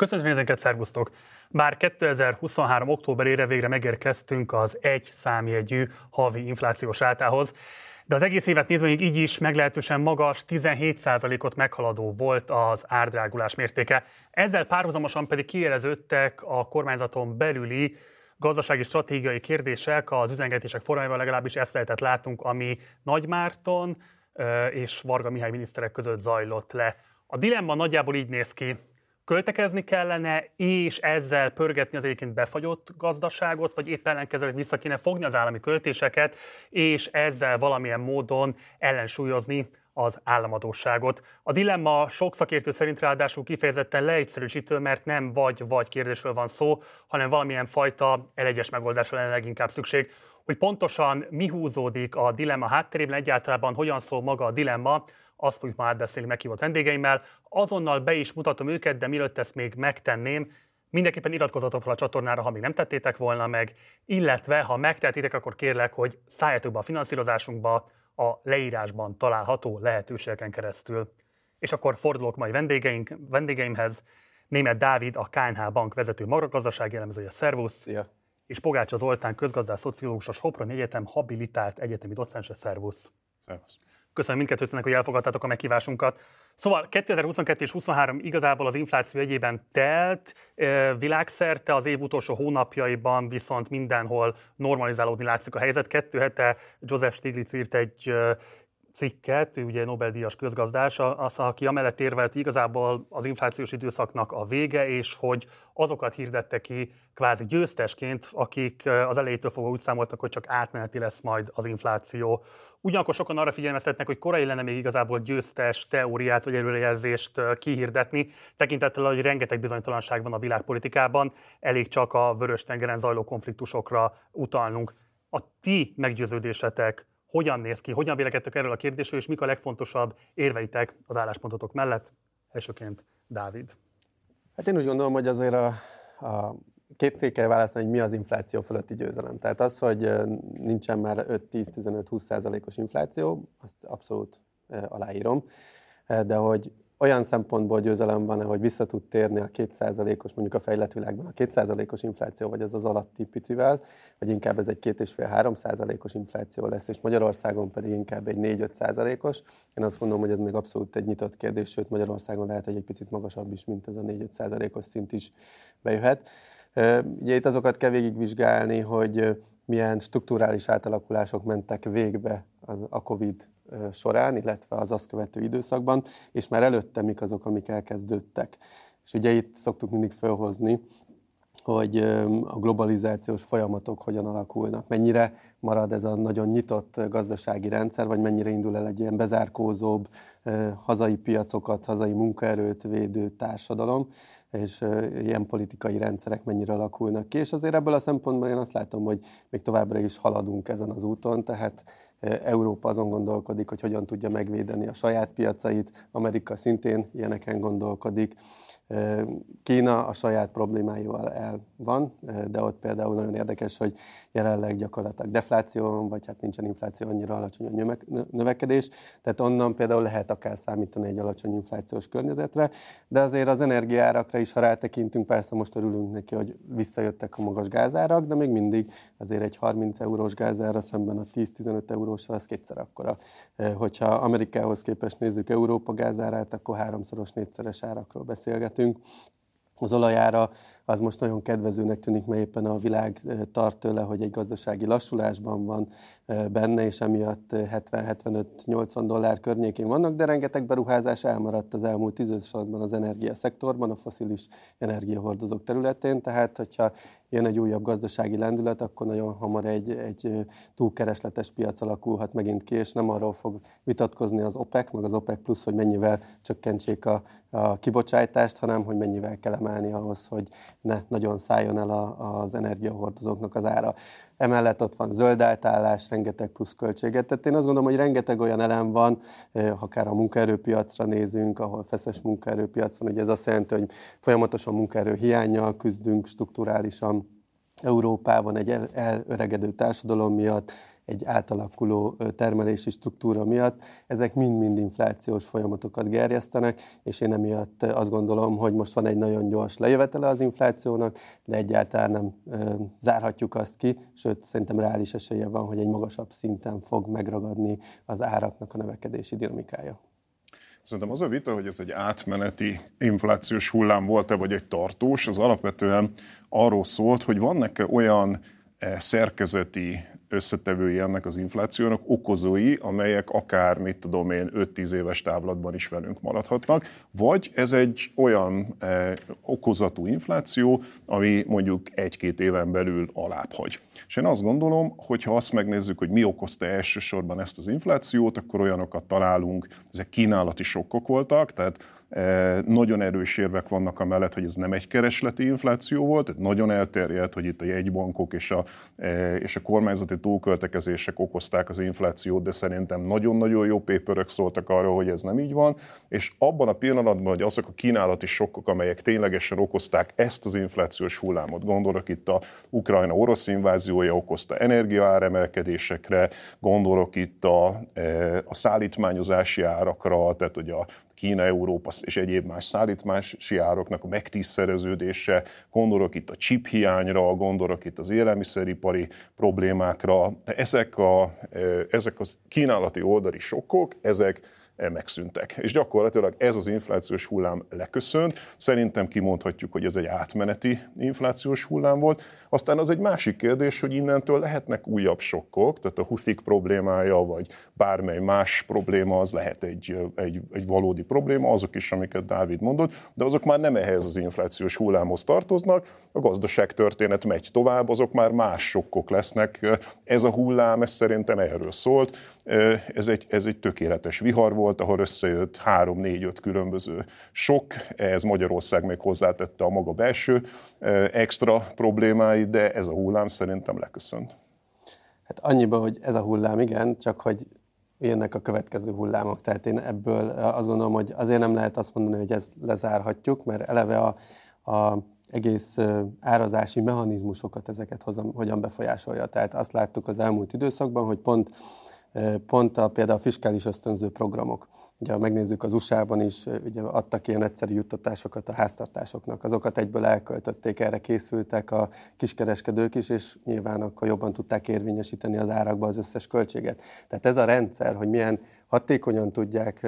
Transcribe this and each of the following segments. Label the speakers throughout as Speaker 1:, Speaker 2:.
Speaker 1: Köszönöm nézőket, szervusztok! Bár 2023. októberére végre megérkeztünk az egy számjegyű havi inflációs rátához, de az egész évet nézve még így is meglehetősen magas, 17%-ot meghaladó volt az árdrágulás mértéke. Ezzel párhuzamosan pedig kiéleződtek a kormányzaton belüli gazdasági stratégiai kérdések az üzengetések formájában legalábbis ezt lehetett látunk, ami Nagy Márton és Varga Mihály miniszterek között zajlott le. A dilemma nagyjából így néz ki költekezni kellene, és ezzel pörgetni az egyébként befagyott gazdaságot, vagy éppen ellenkezőleg vissza kéne fogni az állami költéseket, és ezzel valamilyen módon ellensúlyozni az államadóságot. A dilemma sok szakértő szerint ráadásul kifejezetten leegyszerűsítő, mert nem vagy-vagy kérdésről van szó, hanem valamilyen fajta elegyes megoldásra lenne leginkább szükség. Hogy pontosan mi húzódik a dilemma hátterében, egyáltalán hogyan szól maga a dilemma, azt fogjuk már átbeszélni meghívott vendégeimmel. Azonnal be is mutatom őket, de mielőtt ezt még megtenném, mindenképpen iratkozzatok fel a csatornára, ha még nem tettétek volna meg, illetve ha megtehetitek, akkor kérlek, hogy szálljatok be a finanszírozásunkba a leírásban található lehetőségeken keresztül. És akkor fordulok mai vendégeink, vendégeimhez, Német Dávid, a KNH Bank vezető makrogazdasági elemzője, szervusz!
Speaker 2: Szia!
Speaker 1: És Pogácsa Zoltán, közgazdás szociológus, a Sopron Egyetem habilitált egyetemi docense, szervusz!
Speaker 2: Szervusz!
Speaker 1: Köszönöm mindkettőtnek, hogy elfogadtátok a meghívásunkat. Szóval 2022 és 2023 igazából az infláció egyében telt, világszerte az év utolsó hónapjaiban viszont mindenhol normalizálódni látszik a helyzet. Kettő hete Joseph Stiglitz írt egy cikket, ő ugye Nobel-díjas közgazdás, az, aki amellett érvelt, hogy igazából az inflációs időszaknak a vége, és hogy azokat hirdette ki kvázi győztesként, akik az elejétől fogva úgy számoltak, hogy csak átmeneti lesz majd az infláció. Ugyanakkor sokan arra figyelmeztetnek, hogy korai lenne még igazából győztes teóriát vagy előrejelzést kihirdetni, tekintettel, hogy rengeteg bizonytalanság van a világpolitikában, elég csak a vörös tengeren zajló konfliktusokra utalnunk. A ti meggyőződésetek hogyan néz ki, hogyan vélekedtek erről a kérdésről, és mik a legfontosabb érveitek az álláspontotok mellett? Elsőként Dávid.
Speaker 2: Hát én úgy gondolom, hogy azért a, a két kell választani, hogy mi az infláció fölötti győzelem. Tehát az, hogy nincsen már 5-10-15-20 százalékos infláció, azt abszolút aláírom, de hogy olyan szempontból győzelem van hogy vissza tud térni a 2%-os, mondjuk a fejlett világban a 2%-os infláció, vagy az az alatti picivel, vagy inkább ez egy 2,5-3%-os infláció lesz, és Magyarországon pedig inkább egy 4-5%-os. Én azt gondolom, hogy ez még abszolút egy nyitott kérdés, sőt Magyarországon lehet, hogy egy picit magasabb is, mint ez a 4-5%-os szint is bejöhet. Ugye itt azokat kell végigvizsgálni, hogy milyen strukturális átalakulások mentek végbe a COVID során, illetve az azt követő időszakban, és már előtte mik azok, amik elkezdődtek. És ugye itt szoktuk mindig felhozni, hogy a globalizációs folyamatok hogyan alakulnak, mennyire marad ez a nagyon nyitott gazdasági rendszer, vagy mennyire indul el egy ilyen bezárkózóbb, hazai piacokat, hazai munkaerőt védő társadalom, és ilyen politikai rendszerek mennyire alakulnak ki. És azért ebből a szempontból én azt látom, hogy még továbbra is haladunk ezen az úton, tehát Európa azon gondolkodik, hogy hogyan tudja megvédeni a saját piacait, Amerika szintén ilyeneken gondolkodik, Kína a saját problémáival el van, de ott például nagyon érdekes, hogy jelenleg gyakorlatilag defláció van, vagy hát nincsen infláció, annyira alacsony a növekedés, tehát onnan például lehet akár számítani egy alacsony inflációs környezetre, de azért az energiárakra is, ha rátekintünk, persze most örülünk neki, hogy visszajöttek a magas gázárak, de még mindig azért egy 30 eurós gázára szemben a 10-15 euróssal az kétszer akkora. Hogyha Amerikához képest nézzük Európa gázárát, akkor háromszoros, négyszeres árakról beszélgetünk beszélgetünk, az olajára az most nagyon kedvezőnek tűnik, mert éppen a világ tart tőle, hogy egy gazdasági lassulásban van benne, és emiatt 70-75-80 dollár környékén vannak, de rengeteg beruházás elmaradt az elmúlt időszakban az energiaszektorban, a foszilis energiahordozók területén, tehát hogyha jön egy újabb gazdasági lendület, akkor nagyon hamar egy, egy túlkeresletes piac alakulhat megint ki, és nem arról fog vitatkozni az OPEC, meg az OPEC plusz, hogy mennyivel csökkentsék a, a kibocsátást, hanem hogy mennyivel kell emelni ahhoz, hogy ne nagyon szálljon el a, az energiahordozóknak az ára. Emellett ott van zöld átállás, rengeteg plusz költséget. Tehát én azt gondolom, hogy rengeteg olyan elem van, akár a munkaerőpiacra nézünk, ahol feszes munkaerőpiac van, ugye ez azt jelenti, hogy folyamatosan munkaerő hiányjal küzdünk strukturálisan, Európában egy el, elöregedő társadalom miatt, egy átalakuló termelési struktúra miatt, ezek mind-mind inflációs folyamatokat gerjesztenek, és én emiatt azt gondolom, hogy most van egy nagyon gyors lejövetele az inflációnak, de egyáltalán nem zárhatjuk azt ki, sőt szerintem reális esélye van, hogy egy magasabb szinten fog megragadni az áraknak a növekedési dinamikája.
Speaker 3: Szerintem az a vita, hogy ez egy átmeneti inflációs hullám volt-e, vagy egy tartós, az alapvetően arról szólt, hogy vannak-e olyan eh, szerkezeti összetevői ennek az inflációnak, okozói, amelyek akár, mit tudom én, 5-10 éves távlatban is velünk maradhatnak, vagy ez egy olyan eh, okozatú infláció, ami mondjuk egy-két éven belül alább. És én azt gondolom, hogy ha azt megnézzük, hogy mi okozta elsősorban ezt az inflációt, akkor olyanokat találunk, ezek kínálati sokkok voltak, tehát nagyon erős érvek vannak a mellett, hogy ez nem egy keresleti infláció volt, tehát nagyon elterjedt, hogy itt a jegybankok és a, és a kormányzati túlköltekezések okozták az inflációt, de szerintem nagyon-nagyon jó péperök szóltak arról, hogy ez nem így van, és abban a pillanatban, hogy azok a kínálati sokkok, amelyek ténylegesen okozták ezt az inflációs hullámot, gondolok itt a Ukrajna-orosz inváziója okozta energiaáremelkedésekre, gondolok itt a, a szállítmányozási árakra, tehát hogy a Kína, Európa és egyéb más szállítmási ároknak a megtízszereződése, gondolok itt a chip hiányra, gondolok itt az élelmiszeripari problémákra, de ezek a, ezek a kínálati oldali sokkok, ezek megszűntek. És gyakorlatilag ez az inflációs hullám leköszönt. Szerintem kimondhatjuk, hogy ez egy átmeneti inflációs hullám volt. Aztán az egy másik kérdés, hogy innentől lehetnek újabb sokkok, tehát a Huthik problémája, vagy bármely más probléma, az lehet egy, egy, egy valódi probléma, azok is, amiket Dávid mondott, de azok már nem ehhez az inflációs hullámhoz tartoznak, a gazdaság történet megy tovább, azok már más sokkok lesznek. Ez a hullám, ez szerintem erről szólt. Ez egy, ez egy tökéletes vihar volt, ahol összejött három, négy, öt különböző sok. Ez Magyarország még hozzátette a maga belső extra problémáit, de ez a hullám szerintem leköszönt.
Speaker 2: Hát annyiba, hogy ez a hullám igen, csak hogy jönnek a következő hullámok. Tehát én ebből azt gondolom, hogy azért nem lehet azt mondani, hogy ezt lezárhatjuk, mert eleve a, a egész árazási mechanizmusokat ezeket hozam, hogyan befolyásolja. Tehát azt láttuk az elmúlt időszakban, hogy pont pont a, például a fiskális ösztönző programok. Ugye, ha megnézzük az USA-ban is, ugye adtak ilyen egyszerű juttatásokat a háztartásoknak, azokat egyből elköltötték, erre készültek a kiskereskedők is, és nyilván akkor jobban tudták érvényesíteni az árakba az összes költséget. Tehát ez a rendszer, hogy milyen hatékonyan tudják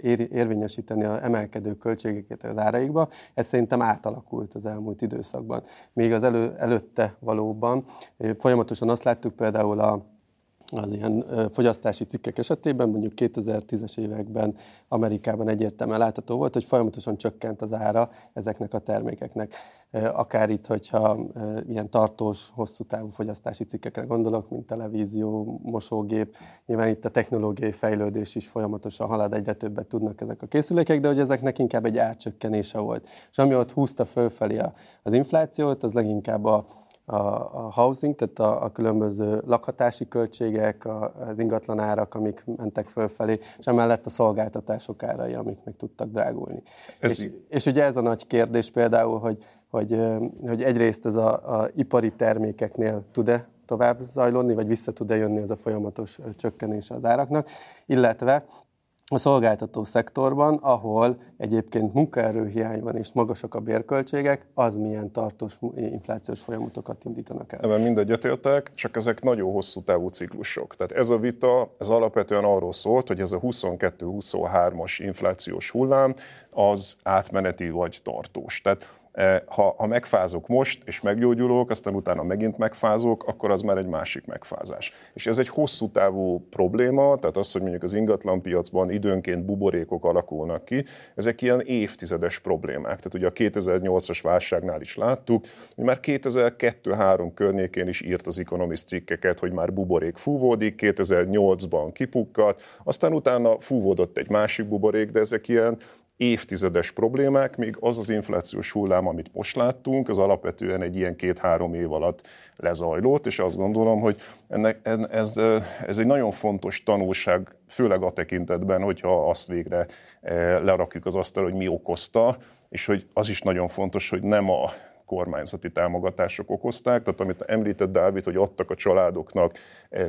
Speaker 2: ér, érvényesíteni az emelkedő költségeket az áraikba, ez szerintem átalakult az elmúlt időszakban. Még az elő, előtte valóban folyamatosan azt láttuk például a az ilyen fogyasztási cikkek esetében, mondjuk 2010-es években Amerikában egyértelműen látható volt, hogy folyamatosan csökkent az ára ezeknek a termékeknek. Akár itt, hogyha ilyen tartós, hosszú távú fogyasztási cikkekre gondolok, mint televízió, mosógép, nyilván itt a technológiai fejlődés is folyamatosan halad, egyre többet tudnak ezek a készülékek, de hogy ezeknek inkább egy árcsökkenése volt. És ami ott húzta fölfelé az inflációt, az leginkább a a, a housing, tehát a, a különböző lakhatási költségek, a, az ingatlanárak, amik mentek fölfelé, és emellett a szolgáltatások árai, amik meg tudtak drágulni. és, és ugye ez a nagy kérdés például, hogy, hogy, hogy egyrészt ez a, a ipari termékeknél tud-e tovább zajlani, vagy vissza tud-e jönni ez a folyamatos csökkenés az áraknak, illetve a szolgáltató szektorban, ahol egyébként munkaerőhiány van és magasak a bérköltségek, az milyen tartós inflációs folyamatokat indítanak el.
Speaker 3: Ebben mind egyetértek, csak ezek nagyon hosszú távú ciklusok. Tehát ez a vita, ez alapvetően arról szólt, hogy ez a 22-23-as inflációs hullám, az átmeneti vagy tartós. Tehát ha, ha megfázok most, és meggyógyulok, aztán utána megint megfázok, akkor az már egy másik megfázás. És ez egy hosszú távú probléma, tehát az, hogy mondjuk az ingatlanpiacban időnként buborékok alakulnak ki, ezek ilyen évtizedes problémák. Tehát ugye a 2008-as válságnál is láttuk, hogy már 2002-3 környékén is írt az Economist cikkeket, hogy már buborék fúvódik, 2008-ban kipukkat, aztán utána fúvódott egy másik buborék, de ezek ilyen évtizedes problémák, még az az inflációs hullám, amit most láttunk, az alapvetően egy ilyen két-három év alatt lezajlott, és azt gondolom, hogy ennek, ez, ez egy nagyon fontos tanulság, főleg a tekintetben, hogyha azt végre lerakjuk az asztal, hogy mi okozta, és hogy az is nagyon fontos, hogy nem a kormányzati támogatások okozták, tehát amit említett Dávid, hogy adtak a családoknak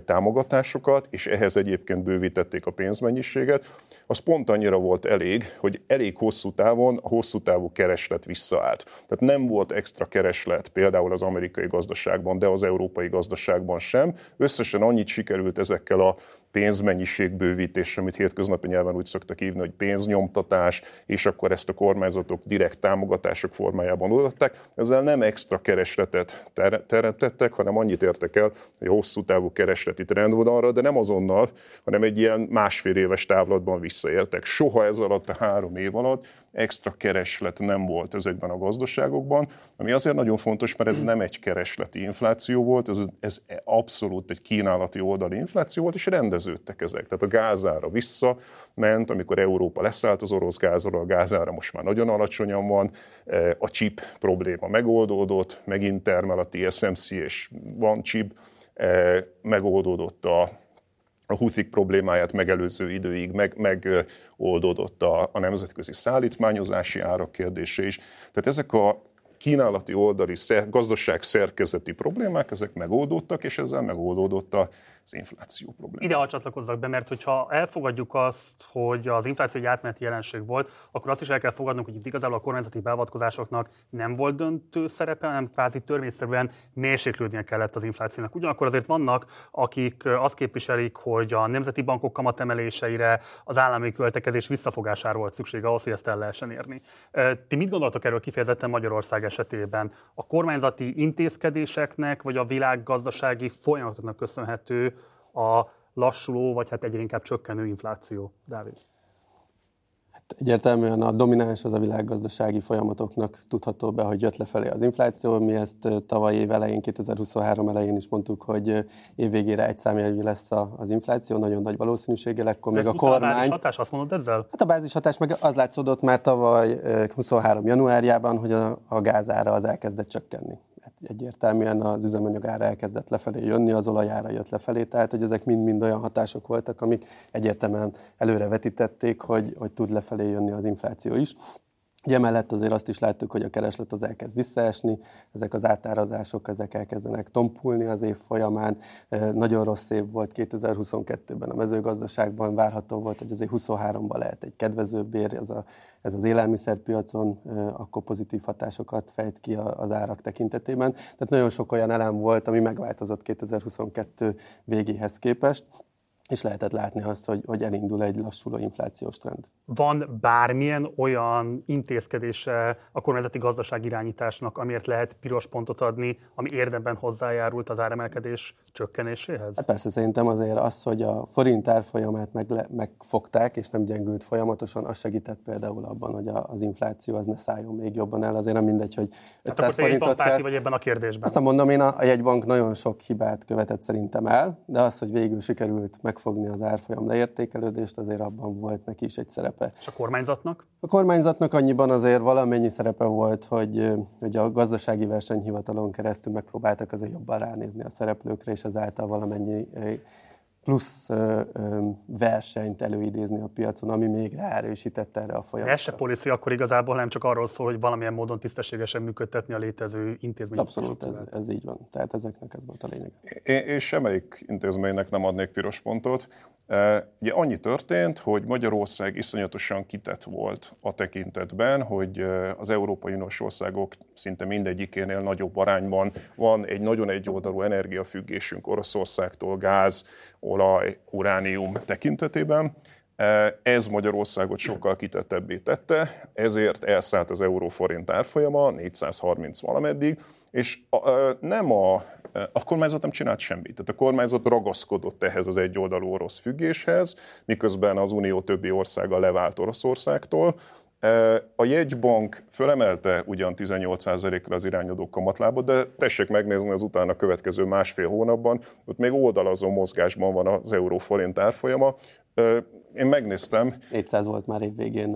Speaker 3: támogatásokat, és ehhez egyébként bővítették a pénzmennyiséget, az pont annyira volt elég, hogy elég hosszú távon a hosszú távú kereslet visszaállt. Tehát nem volt extra kereslet például az amerikai gazdaságban, de az európai gazdaságban sem. Összesen annyit sikerült ezekkel a pénzmennyiségbővítéssel, amit hétköznapi nyelven úgy szoktak hívni, hogy pénznyomtatás, és akkor ezt a kormányzatok direkt támogatások formájában odaadták. Ezzel nem extra keresletet teremtettek, hanem annyit értek el, hogy hosszú távú keresleti trendvonalra, de nem azonnal, hanem egy ilyen másfél éves távlatban visszaértek. Soha ez alatt a három év alatt extra kereslet nem volt ezekben a gazdaságokban, ami azért nagyon fontos, mert ez nem egy keresleti infláció volt, ez, ez abszolút egy kínálati oldali infláció volt, és rendeződtek ezek. Tehát a gázára visszament, amikor Európa leszállt az orosz gázról, a gázára most már nagyon alacsonyan van, a chip probléma megoldódott, megint termel a TSMC, és van chip, megoldódott a a Huthik problémáját megelőző időig meg, megoldódott a, a nemzetközi szállítmányozási árak kérdése is. Tehát ezek a kínálati oldali szer, gazdaság szerkezeti problémák, ezek megoldódtak, és ezzel megoldódott a az infláció probléma.
Speaker 1: Ide csatlakozzak be, mert hogyha elfogadjuk azt, hogy az infláció egy átmeneti jelenség volt, akkor azt is el kell fogadnunk, hogy itt igazából a kormányzati beavatkozásoknak nem volt döntő szerepe, hanem kvázi törvényszerűen mérséklődnie kellett az inflációnak. Ugyanakkor azért vannak, akik azt képviselik, hogy a nemzeti bankok kamatemeléseire, az állami költekezés visszafogására volt szükség ahhoz, hogy ezt el lehessen érni. Ti mit gondoltok erről kifejezetten Magyarország esetében? A kormányzati intézkedéseknek, vagy a világgazdasági folyamatoknak köszönhető a lassuló, vagy hát egyre inkább csökkenő infláció, Dávid?
Speaker 2: Hát egyértelműen a domináns az a világgazdasági folyamatoknak tudható be, hogy jött lefelé az infláció. Mi ezt tavaly év elején, 2023 elején is mondtuk, hogy évvégére egy számjegyű lesz az infláció, nagyon nagy valószínűséggel. Akkor még a kormány... A bázis
Speaker 1: hatás, azt mondod ezzel?
Speaker 2: Hát a bázis hatás meg az látszódott már tavaly 23 januárjában, hogy a, a gázára az elkezdett csökkenni egyértelműen az üzemanyagára elkezdett lefelé jönni, az olajára jött lefelé, tehát hogy ezek mind-mind olyan hatások voltak, amik egyértelműen előre vetítették, hogy, hogy tud lefelé jönni az infláció is. Ugye emellett azért azt is láttuk, hogy a kereslet az elkezd visszaesni, ezek az átárazások, ezek elkezdenek tompulni az év folyamán. Nagyon rossz év volt 2022-ben a mezőgazdaságban, várható volt, hogy azért 23-ban lehet egy kedvezőbb ér, ez, a, ez az élelmiszerpiacon akkor pozitív hatásokat fejt ki az árak tekintetében. Tehát nagyon sok olyan elem volt, ami megváltozott 2022 végéhez képest és lehetett látni azt, hogy, hogy elindul egy lassuló inflációs trend.
Speaker 1: Van bármilyen olyan intézkedése a kormányzati gazdaságirányításnak, amiért lehet piros pontot adni, ami érdemben hozzájárult az áremelkedés csökkenéséhez?
Speaker 2: Hát persze szerintem azért az, hogy a forint árfolyamát meg, megfogták, és nem gyengült folyamatosan, az segített például abban, hogy a, az infláció az ne szálljon még jobban el. Azért nem mindegy, hogy
Speaker 1: 500 hát forintot kell. vagy ebben a kérdésben.
Speaker 2: Azt mondom, én a, a jegybank nagyon sok hibát követett szerintem el, de az, hogy végül sikerült meg megfogni az árfolyam leértékelődést, azért abban volt neki is egy szerepe.
Speaker 1: És a kormányzatnak?
Speaker 2: A kormányzatnak annyiban azért valamennyi szerepe volt, hogy, hogy a gazdasági versenyhivatalon keresztül megpróbáltak azért jobban ránézni a szereplőkre, és ezáltal valamennyi plusz ö, ö, versenyt előidézni a piacon, ami még ráerősített erre a folyamatra.
Speaker 1: Ez se policy akkor igazából nem csak arról szól, hogy valamilyen módon tisztességesen működtetni a létező intézmények.
Speaker 2: Abszolút, ez, ez így van. Tehát ezeknek ez volt a lényeg.
Speaker 3: Én, én semmelyik intézménynek nem adnék piros pontot. Ugye annyi történt, hogy Magyarország iszonyatosan kitett volt a tekintetben, hogy az Európai Uniós országok szinte mindegyikénél nagyobb arányban van egy nagyon egyoldalú energiafüggésünk Oroszországtól, gáz, olaj, uránium tekintetében. Ez Magyarországot sokkal kitettebbé tette, ezért elszállt az euróforint árfolyama 430 valameddig, és nem a a kormányzat nem csinált semmit. Tehát a kormányzat ragaszkodott ehhez az egyoldalú orosz függéshez, miközben az Unió többi országa levált Oroszországtól. A jegybank fölemelte ugyan 18%-ra az irányadó kamatlábot, de tessék megnézni az utána következő másfél hónapban, ott még oldalazó mozgásban van az euró-forint árfolyama. Én megnéztem.
Speaker 2: 400 volt már évvégén.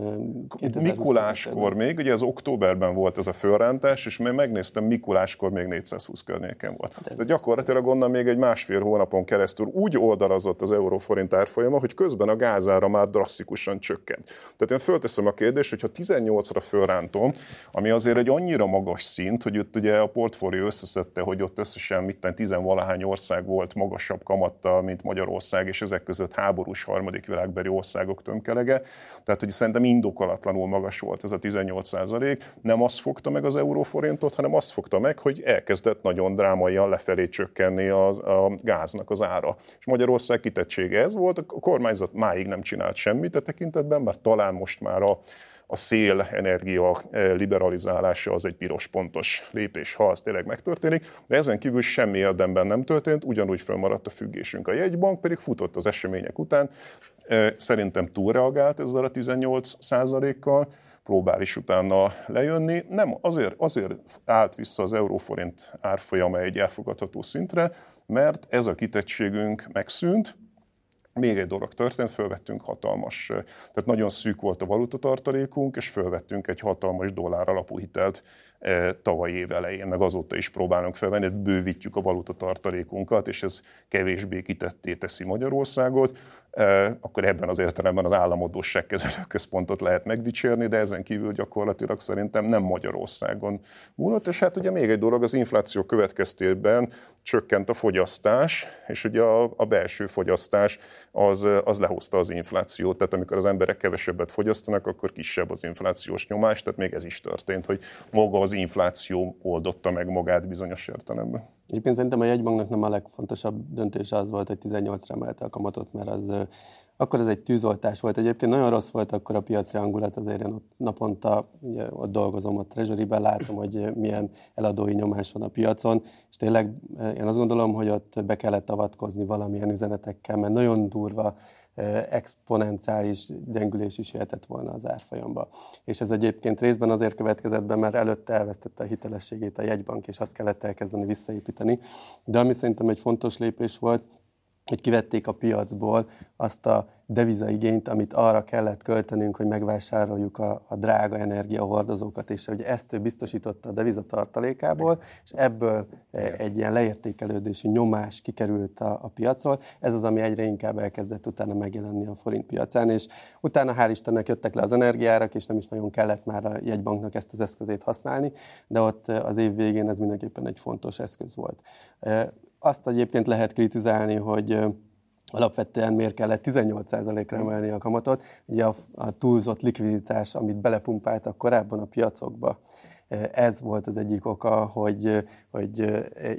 Speaker 3: Mikuláskor még, ugye az októberben volt ez a fölrántás, és még megnéztem, Mikuláskor még 420 környéken volt. De, De gyakorlatilag onnan még egy másfél hónapon keresztül úgy oldalazott az euróforint árfolyama, hogy közben a gázára már drasztikusan csökkent. Tehát én fölteszem a kérdést, hogy ha 18-ra fölrántom, ami azért egy annyira magas szint, hogy ott ugye a portfólió összeszedte, hogy ott összesen mitten tizenvalahány ország volt magasabb kamattal, mint Magyarország, és ezek között háborús harmadik világbeli országok tömkelege. Tehát, hogy szerintem indokolatlanul magas volt ez a 18 százalék. Nem azt fogta meg az euróforintot, hanem azt fogta meg, hogy elkezdett nagyon drámaian lefelé csökkenni az, a gáznak az ára. És Magyarország kitettsége ez volt, a kormányzat máig nem csinált semmit a tekintetben, mert talán most már a a szél energia eh, liberalizálása az egy piros pontos lépés, ha az tényleg megtörténik, de ezen kívül semmi érdemben nem történt, ugyanúgy fölmaradt a függésünk. A jegybank pedig futott az események után, szerintem túlreagált ezzel a 18 kal próbál is utána lejönni. Nem, azért, azért állt vissza az euróforint árfolyama egy elfogadható szintre, mert ez a kitettségünk megszűnt, még egy dolog történt, fölvettünk hatalmas, tehát nagyon szűk volt a valutatartalékunk, és fölvettünk egy hatalmas dollár alapú hitelt tavaly év elején, meg azóta is próbálunk felvenni, bővítjük a valutatartalékunkat, és ez kevésbé kitetté teszi Magyarországot, akkor ebben az értelemben az államodóság központot lehet megdicsérni, de ezen kívül gyakorlatilag szerintem nem Magyarországon múlott. És hát ugye még egy dolog, az infláció következtében csökkent a fogyasztás, és ugye a, a belső fogyasztás az, az lehozta az inflációt. Tehát amikor az emberek kevesebbet fogyasztanak, akkor kisebb az inflációs nyomás, tehát még ez is történt, hogy maga az infláció oldotta meg magát bizonyos értelemben.
Speaker 2: Egyébként szerintem a jegybanknak nem a legfontosabb döntése az volt, hogy 18-ra emelte a kamatot, mert az akkor ez egy tűzoltás volt. Egyébként nagyon rossz volt akkor a piaci hangulat, azért én ott naponta ugye, ott dolgozom a treasury látom, hogy milyen eladói nyomás van a piacon, és tényleg én azt gondolom, hogy ott be kellett avatkozni valamilyen üzenetekkel, mert nagyon durva exponenciális gyengülés is jöhetett volna az árfolyamba. És ez egyébként részben azért következett be, mert előtte elvesztette a hitelességét a jegybank, és azt kellett elkezdeni visszaépíteni. De ami szerintem egy fontos lépés volt, hogy kivették a piacból azt a devizaigényt, amit arra kellett költenünk, hogy megvásároljuk a, a drága energiahordozókat, és hogy ezt ő biztosította a devizatartalékából, és ebből e, egy ilyen leértékelődési nyomás kikerült a, a piacról. Ez az, ami egyre inkább elkezdett utána megjelenni a forint piacán, és utána hál' Istennek jöttek le az energiárak, és nem is nagyon kellett már a jegybanknak ezt az eszközét használni, de ott az év végén ez mindenképpen egy fontos eszköz volt. Azt egyébként lehet kritizálni, hogy alapvetően miért kellett 18%-ra emelni a kamatot. Ugye a, a túlzott likviditás, amit belepumpáltak korábban a piacokba, ez volt az egyik oka, hogy, hogy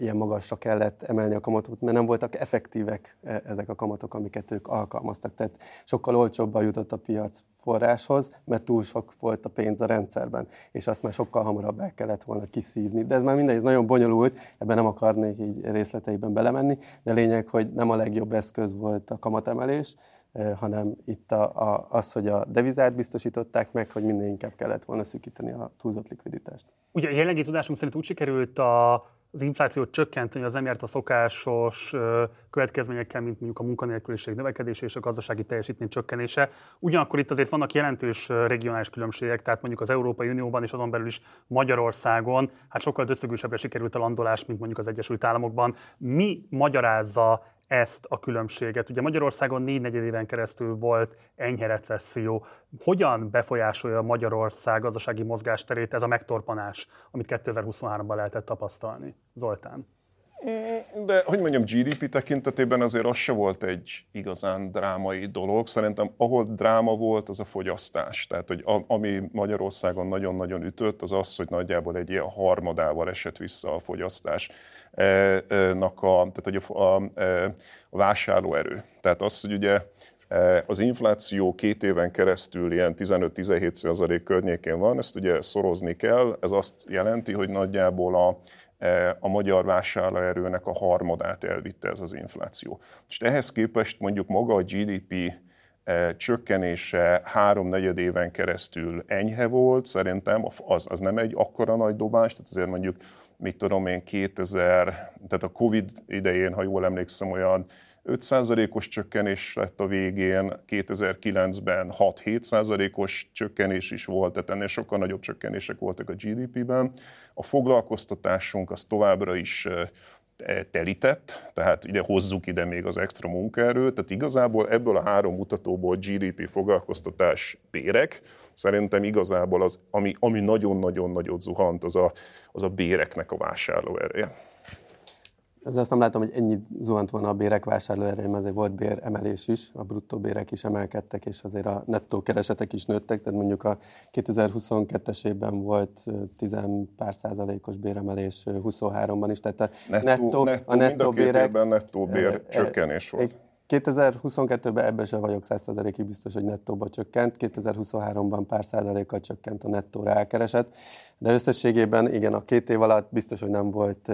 Speaker 2: ilyen magasra kellett emelni a kamatot, mert nem voltak effektívek ezek a kamatok, amiket ők alkalmaztak. Tehát sokkal olcsóbban jutott a piac forráshoz, mert túl sok volt a pénz a rendszerben, és azt már sokkal hamarabb el kellett volna kiszívni. De ez már mindegy, ez nagyon bonyolult, ebben nem akarnék így részleteiben belemenni, de lényeg, hogy nem a legjobb eszköz volt a kamatemelés, hanem itt a, a, az, hogy a devizát biztosították meg, hogy minél inkább kellett volna szűkíteni a túlzott likviditást.
Speaker 1: Ugye a jelenlegi tudásunk szerint úgy sikerült a, az inflációt csökkenteni, az nem járt a szokásos következményekkel, mint mondjuk a munkanélküliség növekedése és a gazdasági teljesítmény csökkenése. Ugyanakkor itt azért vannak jelentős regionális különbségek, tehát mondjuk az Európai Unióban és azon belül is Magyarországon, hát sokkal döcögősebbre sikerült a landolás, mint mondjuk az Egyesült Államokban. Mi magyarázza ezt a különbséget. Ugye Magyarországon négy negyed éven keresztül volt enyhe recesszió. Hogyan befolyásolja Magyarország gazdasági mozgásterét ez a megtorpanás, amit 2023-ban lehetett tapasztalni? Zoltán.
Speaker 3: De, hogy mondjam, GDP tekintetében azért az se volt egy igazán drámai dolog. Szerintem ahol dráma volt, az a fogyasztás. Tehát, hogy a, ami Magyarországon nagyon-nagyon ütött, az az, hogy nagyjából egy ilyen harmadával esett vissza a fogyasztásnak a, tehát, hogy a, a, a vásárlóerő. Tehát az, hogy ugye az infláció két éven keresztül ilyen 15-17 környékén van, ezt ugye szorozni kell, ez azt jelenti, hogy nagyjából a a magyar vásárlóerőnek a harmadát elvitte ez az infláció. És ehhez képest mondjuk maga a GDP e, csökkenése három-negyed éven keresztül enyhe volt, szerintem az, az nem egy akkora nagy dobás, tehát azért mondjuk, mit tudom én, 2000, tehát a Covid idején, ha jól emlékszem, olyan 5%-os csökkenés lett a végén, 2009-ben 6-7%-os csökkenés is volt, tehát ennél sokkal nagyobb csökkenések voltak a GDP-ben. A foglalkoztatásunk az továbbra is telített, tehát ide hozzuk ide még az extra munkaerőt, tehát igazából ebből a három mutatóból GDP, foglalkoztatás, bérek, szerintem igazából az, ami, ami nagyon-nagyon nagyot zuhant, az a, az a béreknek a vásárlóereje.
Speaker 2: Ez azt nem látom, hogy ennyit zuhant volna a bérek vásárlóerején, azért volt bér emelés is, a bruttó bérek is emelkedtek, és azért a nettó keresetek is nőttek, tehát mondjuk a 2022-es évben volt 10 pár százalékos béremelés 23-ban is, tehát a
Speaker 3: nettó, nettó, nettó a nettó bérek... nettó bér csökkenés volt.
Speaker 2: 2022-ben ebben sem vagyok 100%-ig biztos, hogy nettóba csökkent, 2023-ban pár százalékkal csökkent a nettóra elkeresett, de összességében igen, a két év alatt biztos, hogy nem volt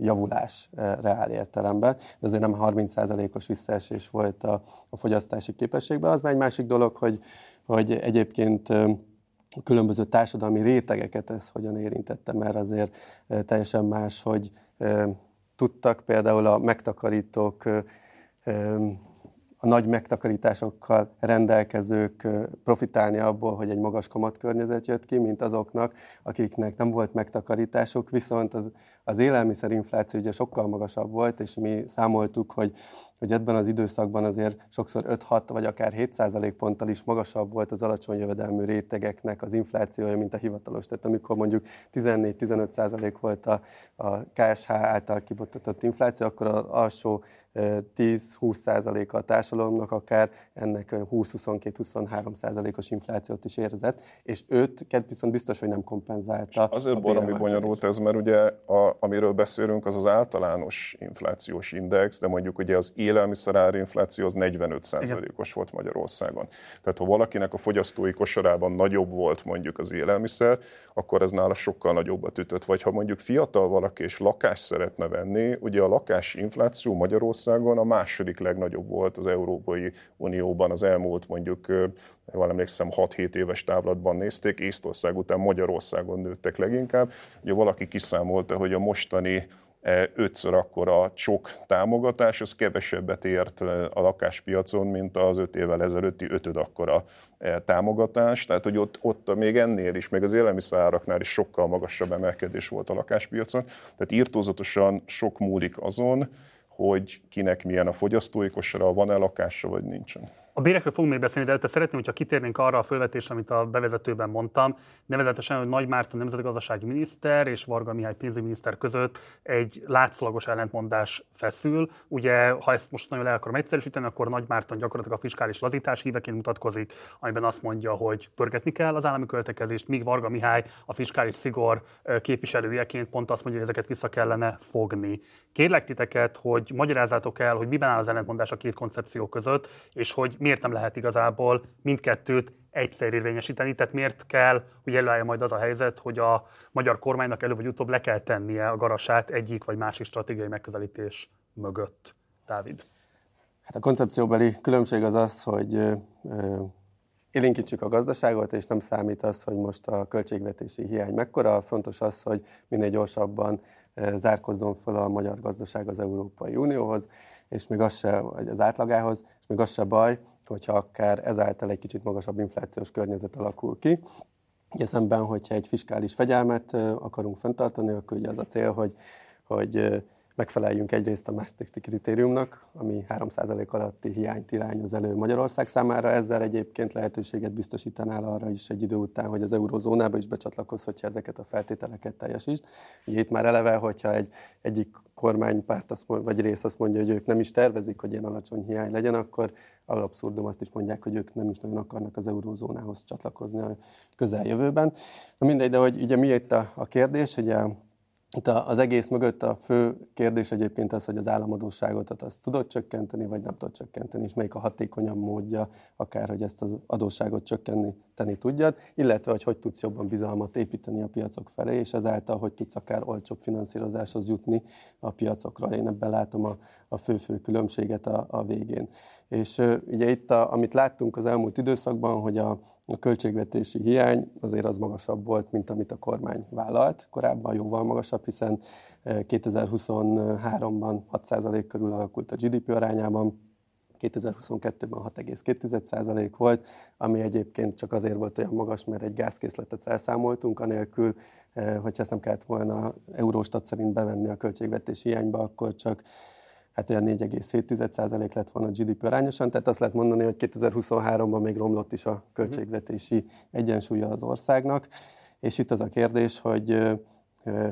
Speaker 2: javulás reál értelemben, de azért nem 30%-os visszaesés volt a, a fogyasztási képességben. Az már egy másik dolog, hogy, hogy egyébként különböző társadalmi rétegeket ez hogyan érintette, mert azért teljesen más, hogy tudtak például a megtakarítók a nagy megtakarításokkal rendelkezők profitálni abból, hogy egy magas kamatkörnyezet jött ki, mint azoknak, akiknek nem volt megtakarításuk, viszont az, az élelmiszerinfláció ugye sokkal magasabb volt, és mi számoltuk, hogy hogy ebben az időszakban azért sokszor 5-6 vagy akár 7% ponttal is magasabb volt az alacsony jövedelmű rétegeknek az inflációja, mint a hivatalos. Tehát amikor mondjuk 14-15 százalék volt a, a KSH által kibottatott infláció, akkor az alsó 10-20 százaléka a társadalomnak akár ennek 20-22-23 százalékos inflációt is érzett, és őt viszont biztos, hogy nem kompenzálta. És
Speaker 3: azért baromi bonyolult ez, mert ugye a, amiről beszélünk, az az általános inflációs index, de mondjuk ugye az élelmiszerárinfláció az 45%-os volt Magyarországon. Tehát ha valakinek a fogyasztói kosarában nagyobb volt mondjuk az élelmiszer, akkor ez nála sokkal nagyobbat ütött. Vagy ha mondjuk fiatal valaki és lakást szeretne venni, ugye a lakásinfláció Magyarországon a második legnagyobb volt az Európai Unióban az elmúlt mondjuk jól emlékszem, 6-7 éves távlatban nézték, Észtország után Magyarországon nőttek leginkább. Ugye valaki kiszámolta, hogy a mostani E, ötször akkora csok támogatás, az kevesebbet ért e, a lakáspiacon, mint az öt évvel ezelőtti ötöd akkora e, támogatás. Tehát, hogy ott, ott még ennél is, még az élelmiszeráraknál is sokkal magasabb emelkedés volt a lakáspiacon. Tehát írtózatosan sok múlik azon, hogy kinek milyen a fogyasztói kosara, van-e lakása, vagy nincsen.
Speaker 1: A bérekről fogunk még beszélni, de előtte szeretném, hogyha kitérnénk arra a felvetésre, amit a bevezetőben mondtam, nevezetesen, hogy Nagy Márton nemzetgazdasági miniszter és Varga Mihály pénzügyminiszter között egy látszólagos ellentmondás feszül. Ugye, ha ezt most nagyon le akarom egyszerűsíteni, akkor Nagy Márton gyakorlatilag a fiskális lazítás híveként mutatkozik, amiben azt mondja, hogy pörgetni kell az állami költekezést, míg Varga Mihály a fiskális szigor képviselőjeként pont azt mondja, hogy ezeket vissza kellene fogni. Kérlek titeket, hogy magyarázzátok el, hogy miben áll az ellentmondás a két koncepció között, és hogy miért nem lehet igazából mindkettőt egyszer érvényesíteni, tehát miért kell, hogy előállja majd az a helyzet, hogy a magyar kormánynak előbb vagy utóbb le kell tennie a garasát egyik vagy másik stratégiai megközelítés mögött. Dávid.
Speaker 2: Hát a koncepcióbeli különbség az az, hogy élénkítsük a gazdaságot, és nem számít az, hogy most a költségvetési hiány mekkora. Fontos az, hogy minél gyorsabban zárkozzon fel a magyar gazdaság az Európai Unióhoz, és még az se, vagy az átlagához, és még az se baj, hogyha akár ezáltal egy kicsit magasabb inflációs környezet alakul ki. Ugye szemben, hogyha egy fiskális fegyelmet akarunk fenntartani, akkor ugye az a cél, hogy, hogy megfeleljünk egyrészt a Maastrichti kritériumnak, ami 3% alatti hiányt irányoz elő Magyarország számára, ezzel egyébként lehetőséget biztosítanál arra is egy idő után, hogy az eurozónába is becsatlakoz, hogyha ezeket a feltételeket teljesít. Ugye itt már eleve, hogyha egy, egyik kormánypárt azt mond, vagy rész azt mondja, hogy ők nem is tervezik, hogy ilyen alacsony hiány legyen, akkor alapszurdum azt is mondják, hogy ők nem is nagyon akarnak az eurózónához csatlakozni a közeljövőben. Na mindegy, de hogy ugye mi itt a, a kérdés, ugye itt az egész mögött a fő kérdés egyébként az, hogy az államadóságot azt tudod csökkenteni, vagy nem tudod csökkenteni, és melyik a hatékonyabb módja, akár hogy ezt az adósságot csökkenni csökkenteni tudjad, illetve hogy hogy tudsz jobban bizalmat építeni a piacok felé, és ezáltal, hogy tudsz akár olcsóbb finanszírozáshoz jutni a piacokra. Én ebben látom a, a fő-fő különbséget a, a végén. És ugye itt, a, amit láttunk az elmúlt időszakban, hogy a, a költségvetési hiány azért az magasabb volt, mint amit a kormány vállalt. Korábban jóval magasabb, hiszen 2023-ban 6% körül alakult a GDP arányában, 2022-ben 6,2% volt, ami egyébként csak azért volt olyan magas, mert egy gázkészletet elszámoltunk, anélkül, hogyha ezt nem kellett volna Euróstat szerint bevenni a költségvetési hiányba, akkor csak hát olyan 4,7% lett volna a GDP arányosan, tehát azt lehet mondani, hogy 2023-ban még romlott is a költségvetési egyensúlya az országnak, és itt az a kérdés, hogy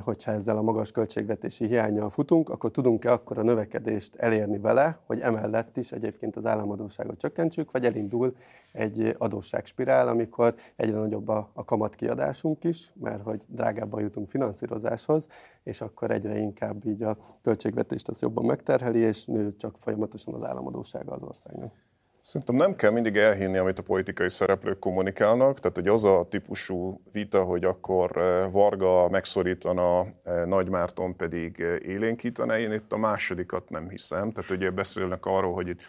Speaker 2: hogyha ezzel a magas költségvetési hiányjal futunk, akkor tudunk-e akkor a növekedést elérni vele, hogy emellett is egyébként az államadóságot csökkentsük, vagy elindul egy adósságspirál, amikor egyre nagyobb a, kamatkiadásunk is, mert hogy drágábban jutunk finanszírozáshoz, és akkor egyre inkább így a költségvetést az jobban megterheli, és nő csak folyamatosan az államadósága az országnak.
Speaker 3: Szerintem nem kell mindig elhinni, amit a politikai szereplők kommunikálnak, tehát hogy az a típusú vita, hogy akkor eh, Varga megszorítana, eh, Nagy Márton pedig eh, élénkítene, én itt a másodikat nem hiszem. Tehát ugye beszélnek arról, hogy itt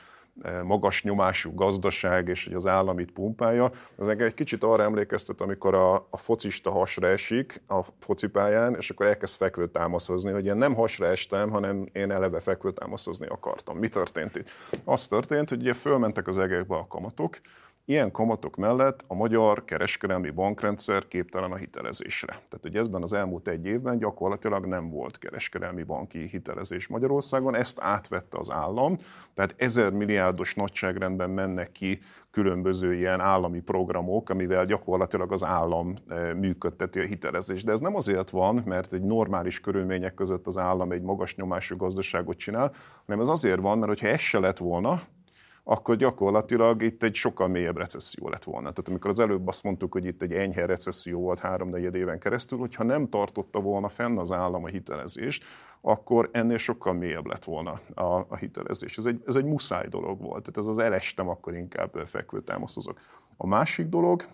Speaker 3: magas nyomású gazdaság, és hogy az állam itt pumpálja. Az engem egy kicsit arra emlékeztet, amikor a, a focista hasra esik a focipályán, és akkor elkezd fekvőtámaszozni, hogy én nem hasra estem, hanem én eleve fekvőtámaszozni akartam. Mi történt itt? Az történt, hogy ugye fölmentek az egekbe a kamatok, Ilyen kamatok mellett a magyar kereskedelmi bankrendszer képtelen a hitelezésre. Tehát, hogy ezben az elmúlt egy évben gyakorlatilag nem volt kereskedelmi banki hitelezés Magyarországon, ezt átvette az állam, tehát ezer milliárdos nagyságrendben mennek ki különböző ilyen állami programok, amivel gyakorlatilag az állam eh, működteti a hitelezést. De ez nem azért van, mert egy normális körülmények között az állam egy magas nyomású gazdaságot csinál, hanem ez azért van, mert hogyha ez se lett volna, akkor gyakorlatilag itt egy sokkal mélyebb recesszió lett volna. Tehát amikor az előbb azt mondtuk, hogy itt egy enyhe recesszió volt három-negyed éven keresztül, hogyha nem tartotta volna fenn az állam a hitelezést, akkor ennél sokkal mélyebb lett volna a, a hitelezés. Ez egy, ez egy muszáj dolog volt, tehát ez az elestem, akkor inkább fekvőtámasztozok. A másik dolog,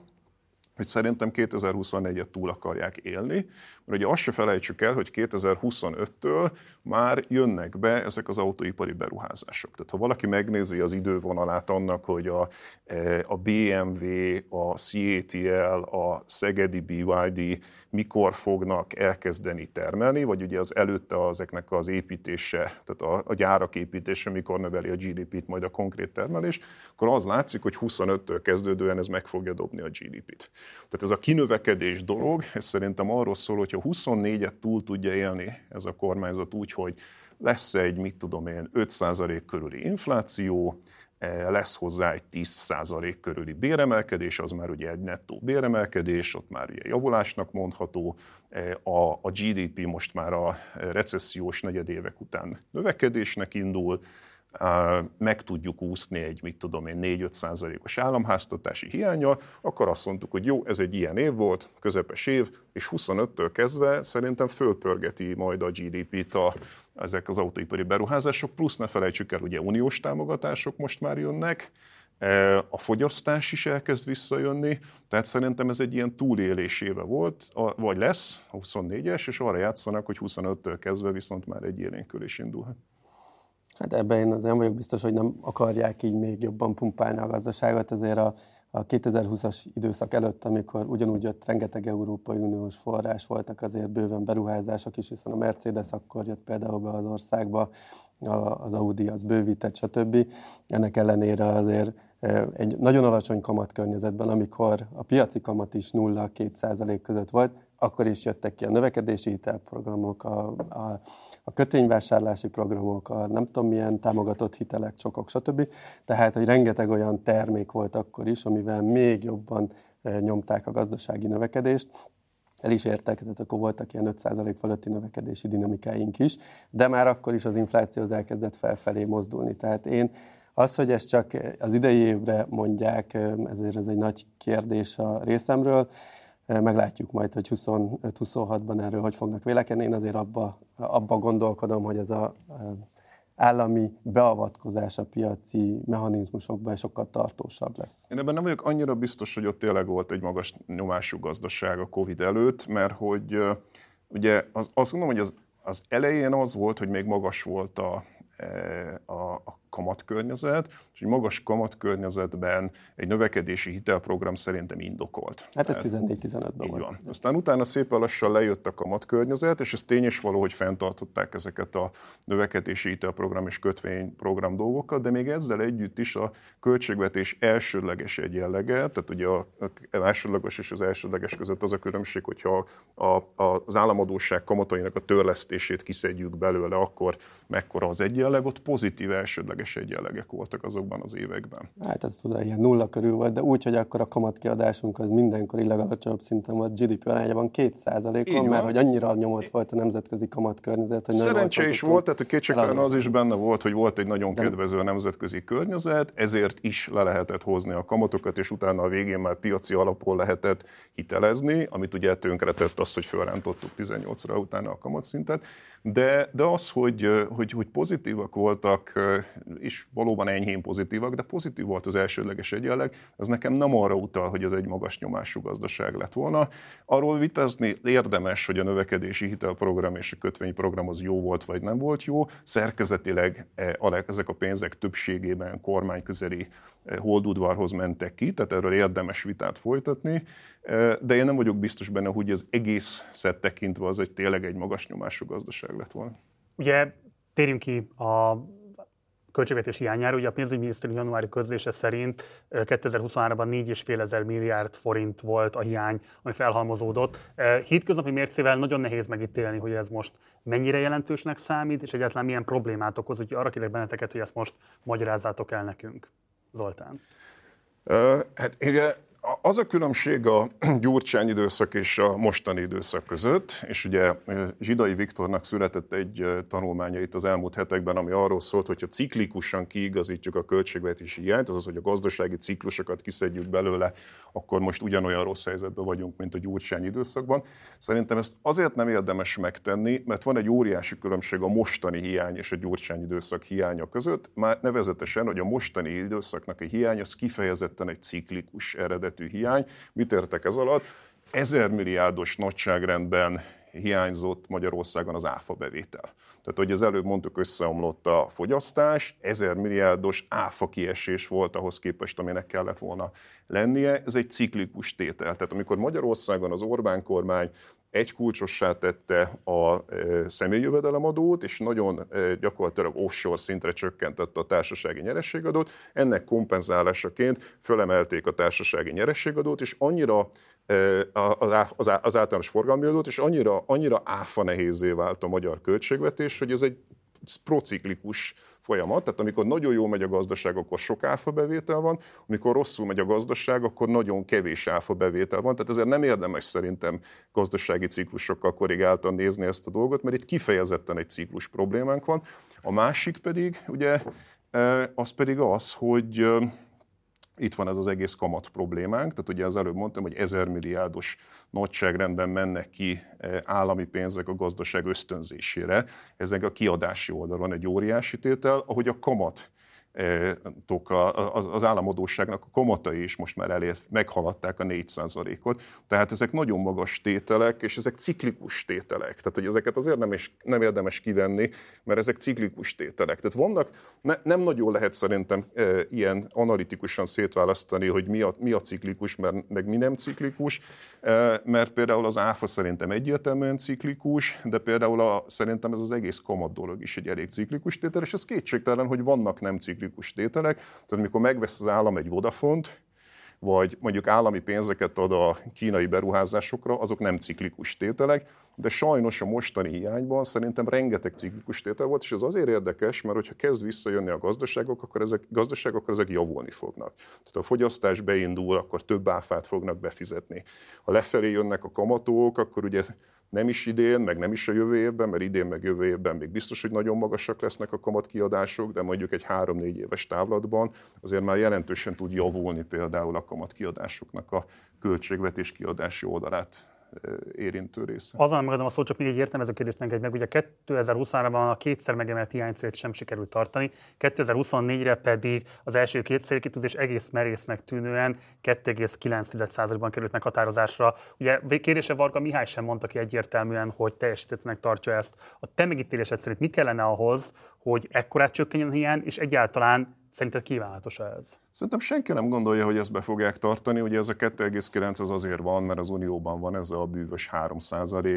Speaker 3: hogy szerintem 2024-et túl akarják élni, mert ugye azt se felejtsük el, hogy 2025-től már jönnek be ezek az autóipari beruházások. Tehát ha valaki megnézi az idővonalát annak, hogy a, e, a BMW, a CATL, a Szegedi BYD mikor fognak elkezdeni termelni, vagy ugye az előtte ezeknek az építése, tehát a, a gyárak építése, mikor növeli a GDP-t, majd a konkrét termelés, akkor az látszik, hogy 25-től kezdődően ez meg fogja dobni a GDP-t. Tehát ez a kinövekedés dolog, ez szerintem arról szól, hogy ha 24-et túl tudja élni ez a kormányzat úgy, hogy lesz egy, mit tudom én, 5% körüli infláció, e, lesz hozzá egy 10% körüli béremelkedés, az már ugye egy nettó béremelkedés, ott már ugye javulásnak mondható, e, a, a GDP most már a recessziós negyedévek után növekedésnek indul, meg tudjuk úszni egy, mit tudom én, 4-5 százalékos államháztatási hiánya, akkor azt mondtuk, hogy jó, ez egy ilyen év volt, közepes év, és 25-től kezdve szerintem fölpörgeti majd a GDP-t a, ezek az autóipari beruházások, plusz ne felejtsük el, ugye uniós támogatások most már jönnek, e, a fogyasztás is elkezd visszajönni, tehát szerintem ez egy ilyen túléléséve volt, vagy lesz a 24-es, és arra játszanak, hogy 25-től kezdve viszont már egy élénkülés indulhat.
Speaker 2: Hát ebben én azért vagyok biztos, hogy nem akarják így még jobban pumpálni a gazdaságot, azért a, a 2020-as időszak előtt, amikor ugyanúgy jött rengeteg Európai Uniós forrás, voltak azért bőven beruházások is, hiszen a Mercedes akkor jött például be az országba, az Audi az bővített, stb. Ennek ellenére azért egy nagyon alacsony kamat környezetben, amikor a piaci kamat is 0-2 százalék között volt, akkor is jöttek ki a növekedési hitelprogramok, a, a, a kötvényvásárlási programok, a nem tudom milyen támogatott hitelek, csokok, stb. Tehát, hogy rengeteg olyan termék volt akkor is, amivel még jobban e, nyomták a gazdasági növekedést, el is értek, tehát akkor voltak ilyen 5% fölötti növekedési dinamikáink is, de már akkor is az infláció az elkezdett felfelé mozdulni. Tehát én az, hogy ezt csak az idei évre mondják, e, ezért ez egy nagy kérdés a részemről. Meglátjuk majd, hogy 25-26-ban erről hogy fognak vélekedni. Én azért abba, abba gondolkodom, hogy ez a állami beavatkozás a piaci mechanizmusokban sokkal tartósabb lesz.
Speaker 3: Én ebben nem vagyok annyira biztos, hogy ott tényleg volt egy magas nyomású gazdaság a Covid előtt, mert hogy ugye az, azt gondolom, hogy az, az elején az volt, hogy még magas volt a, a, a kamatkörnyezet, és egy magas kamatkörnyezetben egy növekedési hitelprogram szerintem indokolt.
Speaker 2: Hát ez 14-15-ben
Speaker 3: volt. Van. Aztán utána szépen lassan lejött a kamatkörnyezet, és ez tény és való, hogy fenntartották ezeket a növekedési hitelprogram és kötvényprogram dolgokat, de még ezzel együtt is a költségvetés elsődleges egyenlege, tehát ugye a, elsődleges és az elsődleges között az a különbség, hogyha a, a, az államadóság kamatainak a törlesztését kiszedjük belőle, akkor mekkora az egyenleg, ott pozitív elsődleges különleges egyenlegek voltak azokban az években.
Speaker 2: Hát ez tudom, ilyen nulla körül volt, de úgy, hogy akkor a kamatkiadásunk az mindenkori legalacsonyabb szinten volt GDP arányában 2%-on, mert hogy annyira nyomott volt a nemzetközi kamatkörnyezet. Hogy
Speaker 3: Szerencsé is volt, tehát a kétségtelen az is benne volt, hogy volt egy nagyon kedvező de... nemzetközi környezet, ezért is le lehetett hozni a kamatokat, és utána a végén már piaci alapon lehetett hitelezni, amit ugye tönkretett azt, hogy felrántottuk 18-ra utána a kamatszintet. De, de az, hogy, hogy, hogy pozitívak voltak, és valóban enyhén pozitívak, de pozitív volt az elsődleges egyenleg, az nekem nem arra utal, hogy ez egy magas nyomású gazdaság lett volna. Arról vitazni érdemes, hogy a növekedési hitelprogram és a kötvényprogram az jó volt, vagy nem volt jó. Szerkezetileg e, ezek a pénzek többségében kormányközeli e, holdudvarhoz mentek ki, tehát erről érdemes vitát folytatni, e, de én nem vagyok biztos benne, hogy az egész szett tekintve az egy tényleg egy magas nyomású gazdaság lett volna.
Speaker 1: Ugye térjünk ki a költségvetés hiányára. Ugye a pénzügyminisztérium januári közlése szerint 2023-ban 4,5 ezer milliárd forint volt a hiány, ami felhalmozódott. Hétköznapi mércével nagyon nehéz megítélni, hogy ez most mennyire jelentősnek számít, és egyáltalán milyen problémát okoz. Úgyhogy arra kérek benneteket, hogy ezt most magyarázzátok el nekünk. Zoltán.
Speaker 3: Uh, hát ugye az a különbség a Gyurcsány időszak és a mostani időszak között, és ugye Zsidai Viktornak született egy tanulmánya itt az elmúlt hetekben, ami arról szólt, hogyha ciklikusan kiigazítjuk a költségvetési hiányt, azaz, hogy a gazdasági ciklusokat kiszedjük belőle, akkor most ugyanolyan rossz helyzetben vagyunk, mint a Gyurcsány időszakban. Szerintem ezt azért nem érdemes megtenni, mert van egy óriási különbség a mostani hiány és a Gyurcsány időszak hiánya között, már nevezetesen, hogy a mostani időszaknak a hiány az kifejezetten egy ciklikus eredet eredetű hiány. Mit értek ez alatt? Ezer milliárdos nagyságrendben hiányzott Magyarországon az áfa bevétel. Tehát, hogy az előbb mondtuk, összeomlott a fogyasztás, ezer milliárdos áfa kiesés volt ahhoz képest, aminek kellett volna lennie. Ez egy ciklikus tétel. Tehát amikor Magyarországon az Orbán kormány egy kulcsossá tette a e, személyjövedelemadót, és nagyon e, gyakorlatilag offshore szintre csökkentette a társasági nyerességadót. Ennek kompenzálásaként fölemelték a társasági nyerességadót, és annyira e, az általános forgalmi adót, és annyira, annyira áfa nehézé vált a magyar költségvetés, hogy ez egy prociklikus folyamat. Tehát amikor nagyon jól megy a gazdaság, akkor sok áfa bevétel van, amikor rosszul megy a gazdaság, akkor nagyon kevés áfa bevétel van. Tehát ezért nem érdemes szerintem gazdasági ciklusokkal korrigáltan nézni ezt a dolgot, mert itt kifejezetten egy ciklus problémánk van. A másik pedig, ugye, e, az pedig az, hogy itt van ez az egész kamat problémánk, tehát ugye az előbb mondtam, hogy ezer milliárdos nagyságrendben mennek ki e, állami pénzek a gazdaság ösztönzésére. Ezek a kiadási oldalon egy óriási tétel, ahogy a kamat az államadóságnak a komatai is most már elért, meghaladták a 4%-ot. Tehát ezek nagyon magas tételek, és ezek ciklikus tételek. Tehát, hogy ezeket azért nem, is, nem érdemes kivenni, mert ezek ciklikus tételek. Tehát vannak, ne, nem nagyon lehet szerintem e, ilyen analitikusan szétválasztani, hogy mi a, mi a ciklikus, mert, meg mi nem ciklikus, mert például az áfa szerintem egyértelműen ciklikus, de például a, szerintem ez az egész kamat dolog is egy elég ciklikus tétel, és ez kétségtelen, hogy vannak nem ciklikus tételek. Tehát amikor megvesz az állam egy Vodafont, vagy mondjuk állami pénzeket ad a kínai beruházásokra, azok nem ciklikus tételek, de sajnos a mostani hiányban szerintem rengeteg ciklikus tétel volt, és ez azért érdekes, mert hogyha kezd visszajönni a gazdaságok, akkor ezek, gazdaságok, akkor ezek javulni fognak. Tehát a fogyasztás beindul, akkor több áfát fognak befizetni. Ha lefelé jönnek a kamatók, akkor ugye nem is idén, meg nem is a jövő évben, mert idén meg jövő évben még biztos, hogy nagyon magasak lesznek a kamatkiadások, de mondjuk egy három-négy éves távlatban azért már jelentősen tud javulni például a kamatkiadásoknak a költségvetés kiadási oldalát érintő része.
Speaker 1: Azon megadom a szót, csak még egy értelmező kérdést meg, meg. Ugye 2023-ban a kétszer megemelt hiánycélt sem sikerült tartani, 2024-re pedig az első két célkitűzés egész merésznek tűnően 2,9%-ban került meghatározásra. Ugye kérdése Varga Mihály sem mondta ki egyértelműen, hogy teljesítettnek tartja ezt. A te megítélésed szerint mi kellene ahhoz, hogy ekkorát csökkenjen a hiány, és egyáltalán Szerinted kívánatos ez?
Speaker 3: Szerintem senki nem gondolja, hogy ezt be fogják tartani. Ugye ez a 2,9 az azért van, mert az Unióban van ez a bűvös 3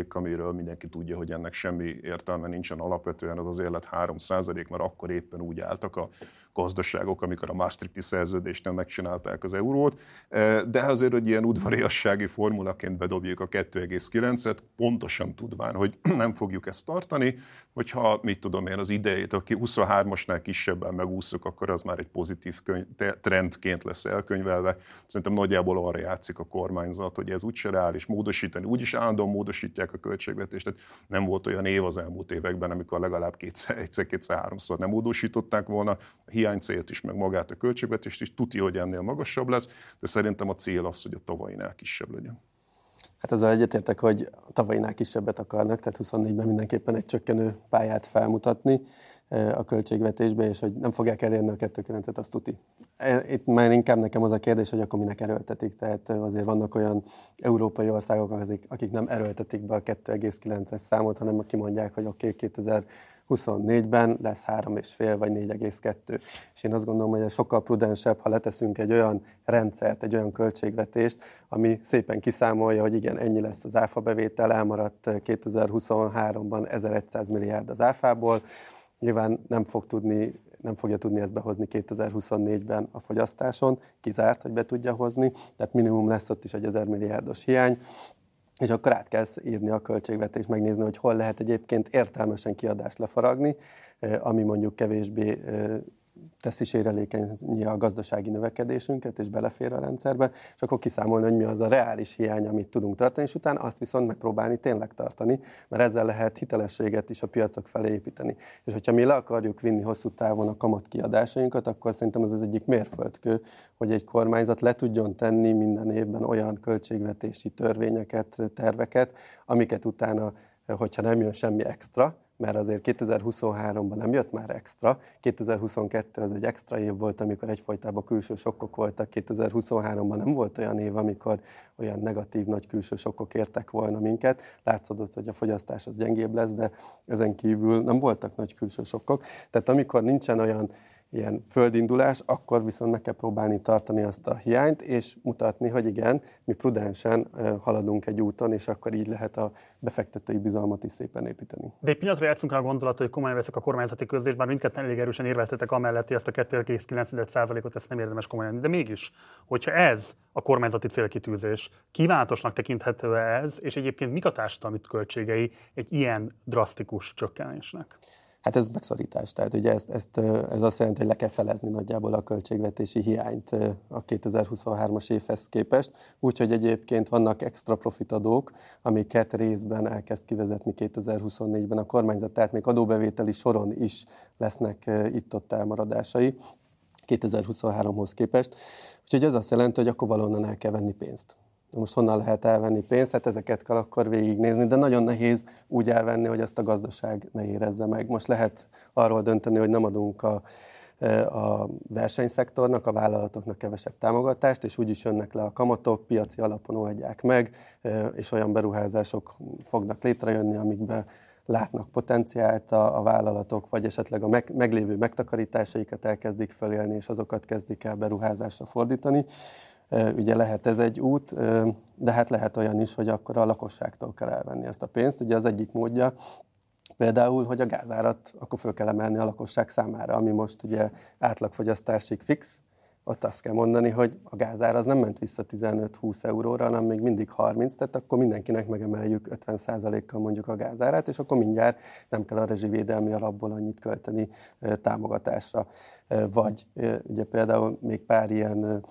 Speaker 3: amiről mindenki tudja, hogy ennek semmi értelme nincsen. Alapvetően az azért lett 3 mert akkor éppen úgy álltak a gazdaságok, amikor a Maastrichti szerződésnél megcsinálták az eurót, e, de azért, hogy ilyen udvariassági formulaként bedobjuk a 2,9-et, pontosan tudván, hogy nem fogjuk ezt tartani, hogyha, mit tudom én, az idejét, aki 23-asnál kisebben megúszok, akkor az már egy pozitív könyv, trendként lesz elkönyvelve. Szerintem nagyjából arra játszik a kormányzat, hogy ez úgyse reális módosítani, úgyis állandóan módosítják a költségvetést, tehát nem volt olyan év az elmúlt években, amikor legalább kétszer, egyszer, kétszer, háromszor nem módosították volna. A hiánycélt is, meg magát a költségvetést is, tuti, hogy ennél magasabb lesz, de szerintem a cél az, hogy a tavainál kisebb legyen.
Speaker 2: Hát azzal egyetértek, hogy tavainál kisebbet akarnak, tehát 24-ben mindenképpen egy csökkenő pályát felmutatni a költségvetésbe, és hogy nem fogják elérni a 2,9-et, azt tuti. E, itt már inkább nekem az a kérdés, hogy akkor minek erőltetik. Tehát azért vannak olyan európai országok, akik nem erőltetik be a 2,9-es számot, hanem kimondják, hogy oké, okay, 2024-ben lesz 3,5 vagy 4,2. És én azt gondolom, hogy ez sokkal prudensebb, ha leteszünk egy olyan rendszert, egy olyan költségvetést, ami szépen kiszámolja, hogy igen, ennyi lesz az áfa bevétel, elmaradt 2023-ban 1100 milliárd az áfából, Nyilván nem, fog tudni, nem fogja tudni ezt behozni 2024-ben a fogyasztáson, kizárt, hogy be tudja hozni, tehát minimum lesz ott is egy 1000 milliárdos hiány, és akkor át kell írni a költségvetést, megnézni, hogy hol lehet egyébként értelmesen kiadást lefaragni, eh, ami mondjuk kevésbé eh, teszi sérülékenyé a gazdasági növekedésünket, és belefér a rendszerbe, és akkor kiszámolni, hogy mi az a reális hiány, amit tudunk tartani, és utána azt viszont megpróbálni tényleg tartani, mert ezzel lehet hitelességet is a piacok felé építeni. És hogyha mi le akarjuk vinni hosszú távon a kamat kiadásainkat, akkor szerintem az az egyik mérföldkő, hogy egy kormányzat le tudjon tenni minden évben olyan költségvetési törvényeket, terveket, amiket utána, hogyha nem jön semmi extra, mert azért 2023-ban nem jött már extra, 2022 az egy extra év volt, amikor egyfajtában külső sokkok voltak, 2023-ban nem volt olyan év, amikor olyan negatív nagy külső sokkok értek volna minket. Látszódott, hogy a fogyasztás az gyengébb lesz, de ezen kívül nem voltak nagy külső sokkok. Tehát amikor nincsen olyan ilyen földindulás, akkor viszont meg kell próbálni tartani azt a hiányt, és mutatni, hogy igen, mi prudensen haladunk egy úton, és akkor így lehet a befektetői bizalmat is szépen építeni.
Speaker 1: De egy pillanatra játszunk a gondolat, hogy komolyan veszek a kormányzati közlést, bár mindketten elég erősen érveltetek amellett, hogy ezt a 2,9%-ot ezt nem érdemes komolyan. De mégis, hogyha ez a kormányzati célkitűzés, kívánatosnak tekinthető ez, és egyébként mik a társadalmi költségei egy ilyen drasztikus csökkenésnek?
Speaker 2: Hát ez megszorítás. Tehát ugye ezt, ezt, ez azt jelenti, hogy le kell felezni nagyjából a költségvetési hiányt a 2023-as évhez képest. Úgyhogy egyébként vannak extra profitadók, amiket részben elkezd kivezetni 2024-ben a kormányzat, tehát még adóbevételi soron is lesznek itt-ott elmaradásai 2023-hoz képest. Úgyhogy ez azt jelenti, hogy akkor valonnan el kell venni pénzt most honnan lehet elvenni pénzt, hát ezeket kell akkor végignézni, de nagyon nehéz úgy elvenni, hogy ezt a gazdaság ne érezze meg. Most lehet arról dönteni, hogy nem adunk a, e, a versenyszektornak, a vállalatoknak kevesebb támogatást, és úgy is jönnek le a kamatok, piaci alapon oldják meg, e, és olyan beruházások fognak létrejönni, amikbe látnak potenciált a, a vállalatok, vagy esetleg a meg, meglévő megtakarításaikat elkezdik felélni, és azokat kezdik el beruházásra fordítani. Ugye lehet ez egy út, de hát lehet olyan is, hogy akkor a lakosságtól kell elvenni ezt a pénzt. Ugye az egyik módja, Például, hogy a gázárat akkor föl kell emelni a lakosság számára, ami most ugye átlagfogyasztásig fix, ott azt kell mondani, hogy a gázár az nem ment vissza 15-20 euróra, hanem még mindig 30, tehát akkor mindenkinek megemeljük 50%-kal mondjuk a gázárát, és akkor mindjárt nem kell a rezsivédelmi alapból annyit költeni támogatásra. Vagy ugye például még pár ilyen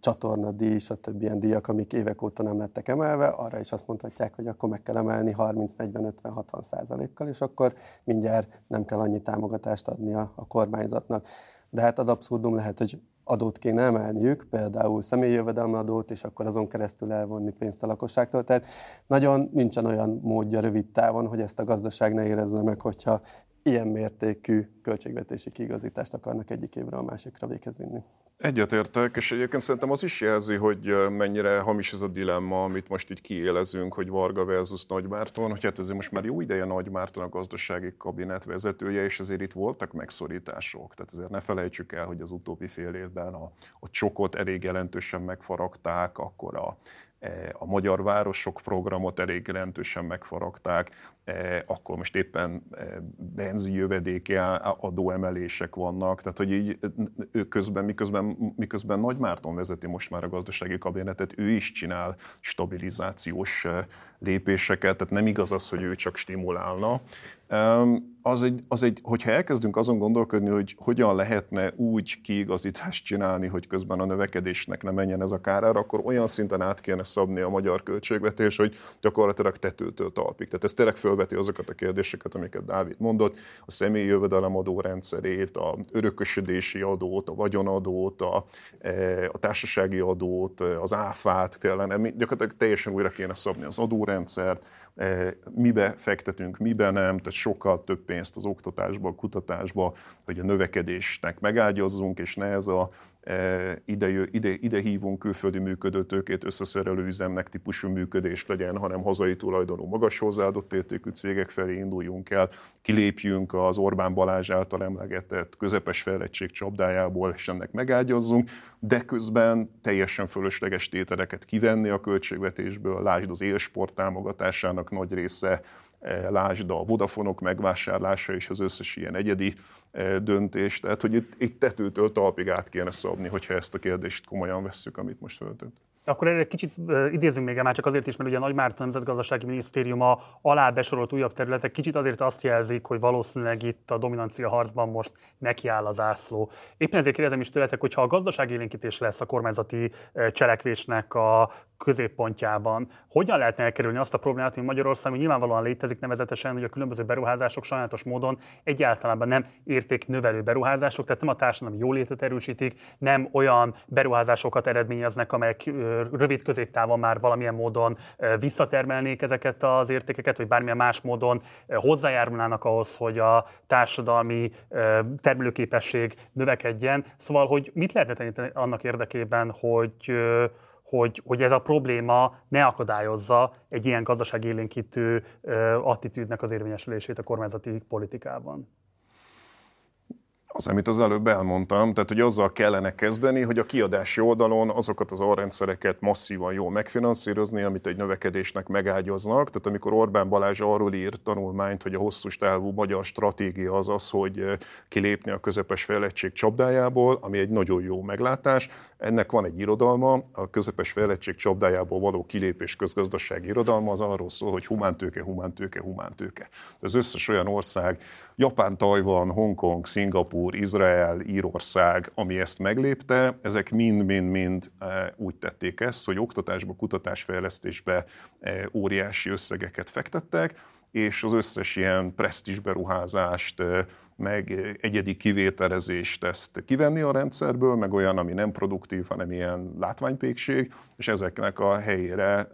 Speaker 2: csatornadíj, stb. ilyen díjak, amik évek óta nem lettek emelve, arra is azt mondhatják, hogy akkor meg kell emelni 30-40-50-60 százalékkal, és akkor mindjárt nem kell annyi támogatást adni a kormányzatnak. De hát ad abszurdum lehet, hogy adót kéne emelniük, például személyi jövedelmadót, és akkor azon keresztül elvonni pénzt a lakosságtól. Tehát nagyon nincsen olyan módja rövid távon, hogy ezt a gazdaság ne érezze meg, hogyha ilyen mértékű költségvetési kiigazítást akarnak egyik évre a másikra véghez vinni.
Speaker 3: Egyetértek, és egyébként szerintem az is jelzi, hogy mennyire hamis ez a dilemma, amit most így kiélezünk, hogy Varga versus Nagymárton, hogy hát ezért most már jó ideje Nagymárton a gazdasági kabinet vezetője, és ezért itt voltak megszorítások. Tehát ezért ne felejtsük el, hogy az utóbbi fél évben a, a csokot elég jelentősen megfaragták, akkor a a Magyar Városok programot elég jelentősen megfaragták, akkor most éppen benzi jövedéki adóemelések vannak, tehát hogy így ő közben, miközben, miközben Nagy Márton vezeti most már a gazdasági kabinetet, ő is csinál stabilizációs lépéseket, tehát nem igaz az, hogy ő csak stimulálna az egy, az egy, hogyha elkezdünk azon gondolkodni, hogy hogyan lehetne úgy kiigazítást csinálni, hogy közben a növekedésnek ne menjen ez a kárára, akkor olyan szinten át kéne szabni a magyar költségvetés, hogy gyakorlatilag tetőtől talpig. Tehát ez tényleg felveti azokat a kérdéseket, amiket Dávid mondott, a személyi jövedelemadó rendszerét, a örökösödési adót, a vagyonadót, a, e, a társasági adót, az áfát kellene, gyakorlatilag teljesen újra kéne szabni az adórendszert, e, mibe fektetünk, mibe nem, tehát sokkal több pénzt az oktatásba, a kutatásba, hogy a növekedésnek megágyazzunk, és ne ez a E, ide, ide, ide hívunk külföldi működőtőkét, összeszerelő üzemnek típusú működés legyen, hanem hazai tulajdonú magas hozzáadott értékű cégek felé induljunk el, kilépjünk az Orbán Balázs által emlegetett közepes fejlettség csapdájából, és ennek megágyazzunk, de közben teljesen fölösleges tételeket kivenni a költségvetésből, lásd az élsport támogatásának nagy része, lásd a Vodafonok megvásárlása és az összes ilyen egyedi E, döntés. Tehát, hogy itt, itt tetőtől talpig át kéne szabni, hogyha ezt a kérdést komolyan vesszük, amit most föltett.
Speaker 1: Akkor erre kicsit idézünk még már csak azért is, mert ugye a Nagy Márton Nemzetgazdasági Minisztériuma alá besorolt újabb területek kicsit azért azt jelzik, hogy valószínűleg itt a dominancia harcban most nekiáll az ászló. Éppen ezért kérdezem is tőletek, hogy ha a gazdasági élénkítés lesz a kormányzati cselekvésnek a középpontjában, hogyan lehetne elkerülni azt a problémát, hogy Magyarországon nyilvánvalóan létezik nevezetesen, hogy a különböző beruházások sajnálatos módon egyáltalán nem értéknövelő beruházások, tehát nem a társadalmi jólétet erősítik, nem olyan beruházásokat eredményeznek, amelyek rövid középtávon már valamilyen módon visszatermelnék ezeket az értékeket, vagy bármilyen más módon hozzájárulnának ahhoz, hogy a társadalmi termelőképesség növekedjen. Szóval, hogy mit lehetne tenni annak érdekében, hogy hogy, hogy ez a probléma ne akadályozza egy ilyen gazdaságélénkítő attitűdnek az érvényesülését a kormányzati politikában.
Speaker 3: Az, amit az előbb elmondtam, tehát hogy azzal kellene kezdeni, hogy a kiadási oldalon azokat az alrendszereket masszívan jól megfinanszírozni, amit egy növekedésnek megágyaznak. Tehát amikor Orbán Balázs arról ír tanulmányt, hogy a hosszú távú magyar stratégia az az, hogy kilépni a közepes fejlettség csapdájából, ami egy nagyon jó meglátás. Ennek van egy irodalma, a közepes fejlettség csapdájából való kilépés közgazdasági irodalma az arról szól, hogy humántőke, humántőke, humántőke. Az összes olyan ország, Japán, Tajvan, Hongkong, Szingapur, Izrael, Írország, ami ezt meglépte, ezek mind-mind-mind eh, úgy tették ezt, hogy oktatásba, kutatásfejlesztésbe eh, óriási összegeket fektettek, és az összes ilyen presztis beruházást, eh, meg egyedi kivételezést ezt kivenni a rendszerből, meg olyan, ami nem produktív, hanem ilyen látványpékség, és ezeknek a helyére,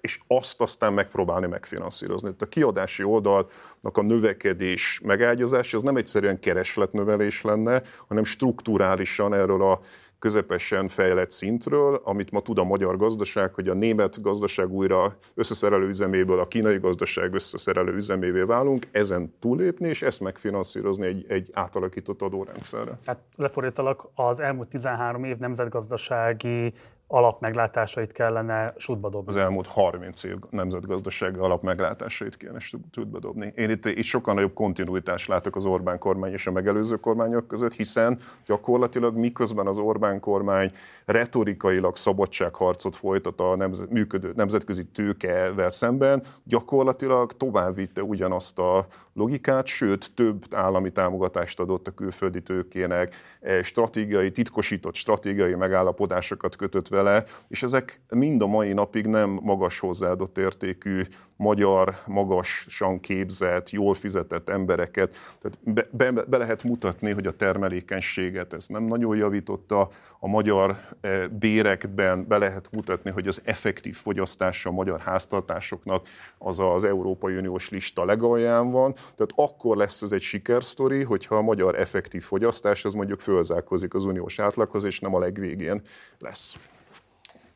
Speaker 3: és azt aztán megpróbálni megfinanszírozni. Tehát a kiadási oldalnak a növekedés megágyazás, az nem egyszerűen keresletnövelés lenne, hanem strukturálisan erről a közepesen fejlett szintről, amit ma tud a magyar gazdaság, hogy a német gazdaság újra összeszerelő üzeméből a kínai gazdaság összeszerelő üzemévé válunk, ezen túlépni, és ezt megfinanszírozni egy, egy átalakított adórendszerre.
Speaker 1: Hát lefordítalak, az elmúlt 13 év nemzetgazdasági alapmeglátásait kellene sútba dobni.
Speaker 3: Az elmúlt 30 év nemzetgazdasági alapmeglátásait kéne sútba dobni. Én itt, itt sokkal nagyobb kontinuitást látok az Orbán kormány és a megelőző kormányok között, hiszen gyakorlatilag miközben az Orbán kormány retorikailag szabadságharcot folytat a nemzet, működő nemzetközi tőkevel szemben, gyakorlatilag tovább vitte ugyanazt a logikát, sőt több állami támogatást adott a külföldi tőkének, stratégiai, titkosított stratégiai megállapodásokat kötött vele, és ezek mind a mai napig nem magas hozzáadott értékű magyar, magasan képzett, jól fizetett embereket. Tehát be, be, be lehet mutatni, hogy a termelékenységet ez nem nagyon javította, a magyar eh, bérekben be lehet mutatni, hogy az effektív fogyasztása a magyar háztartásoknak az az Európai Uniós lista legalján van. Tehát akkor lesz ez egy sikersztori, hogyha a magyar effektív fogyasztás az mondjuk fölzálkozik az uniós átlaghoz, és nem a legvégén lesz.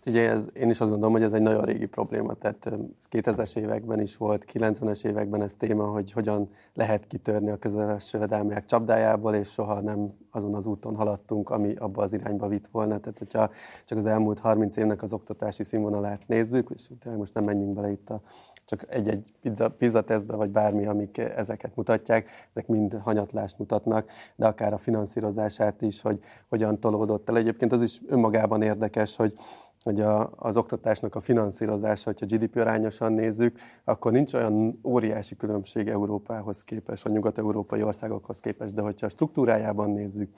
Speaker 2: Ugye ez, én is azt gondolom, hogy ez egy nagyon régi probléma, tehát 2000-es években is volt, 90-es években ez téma, hogy hogyan lehet kitörni a közös jövedelmiek csapdájából, és soha nem azon az úton haladtunk, ami abba az irányba vitt volna. Tehát, hogyha csak az elmúlt 30 évnek az oktatási színvonalát nézzük, és most nem menjünk bele itt a csak egy-egy pizza, pizza tesztbe, vagy bármi, amik ezeket mutatják, ezek mind hanyatlást mutatnak, de akár a finanszírozását is, hogy hogyan tolódott el. Egyébként az is önmagában érdekes, hogy hogy a, az oktatásnak a finanszírozása, hogyha GDP arányosan nézzük, akkor nincs olyan óriási különbség Európához képest, vagy nyugat-európai országokhoz képest, de hogyha a struktúrájában nézzük,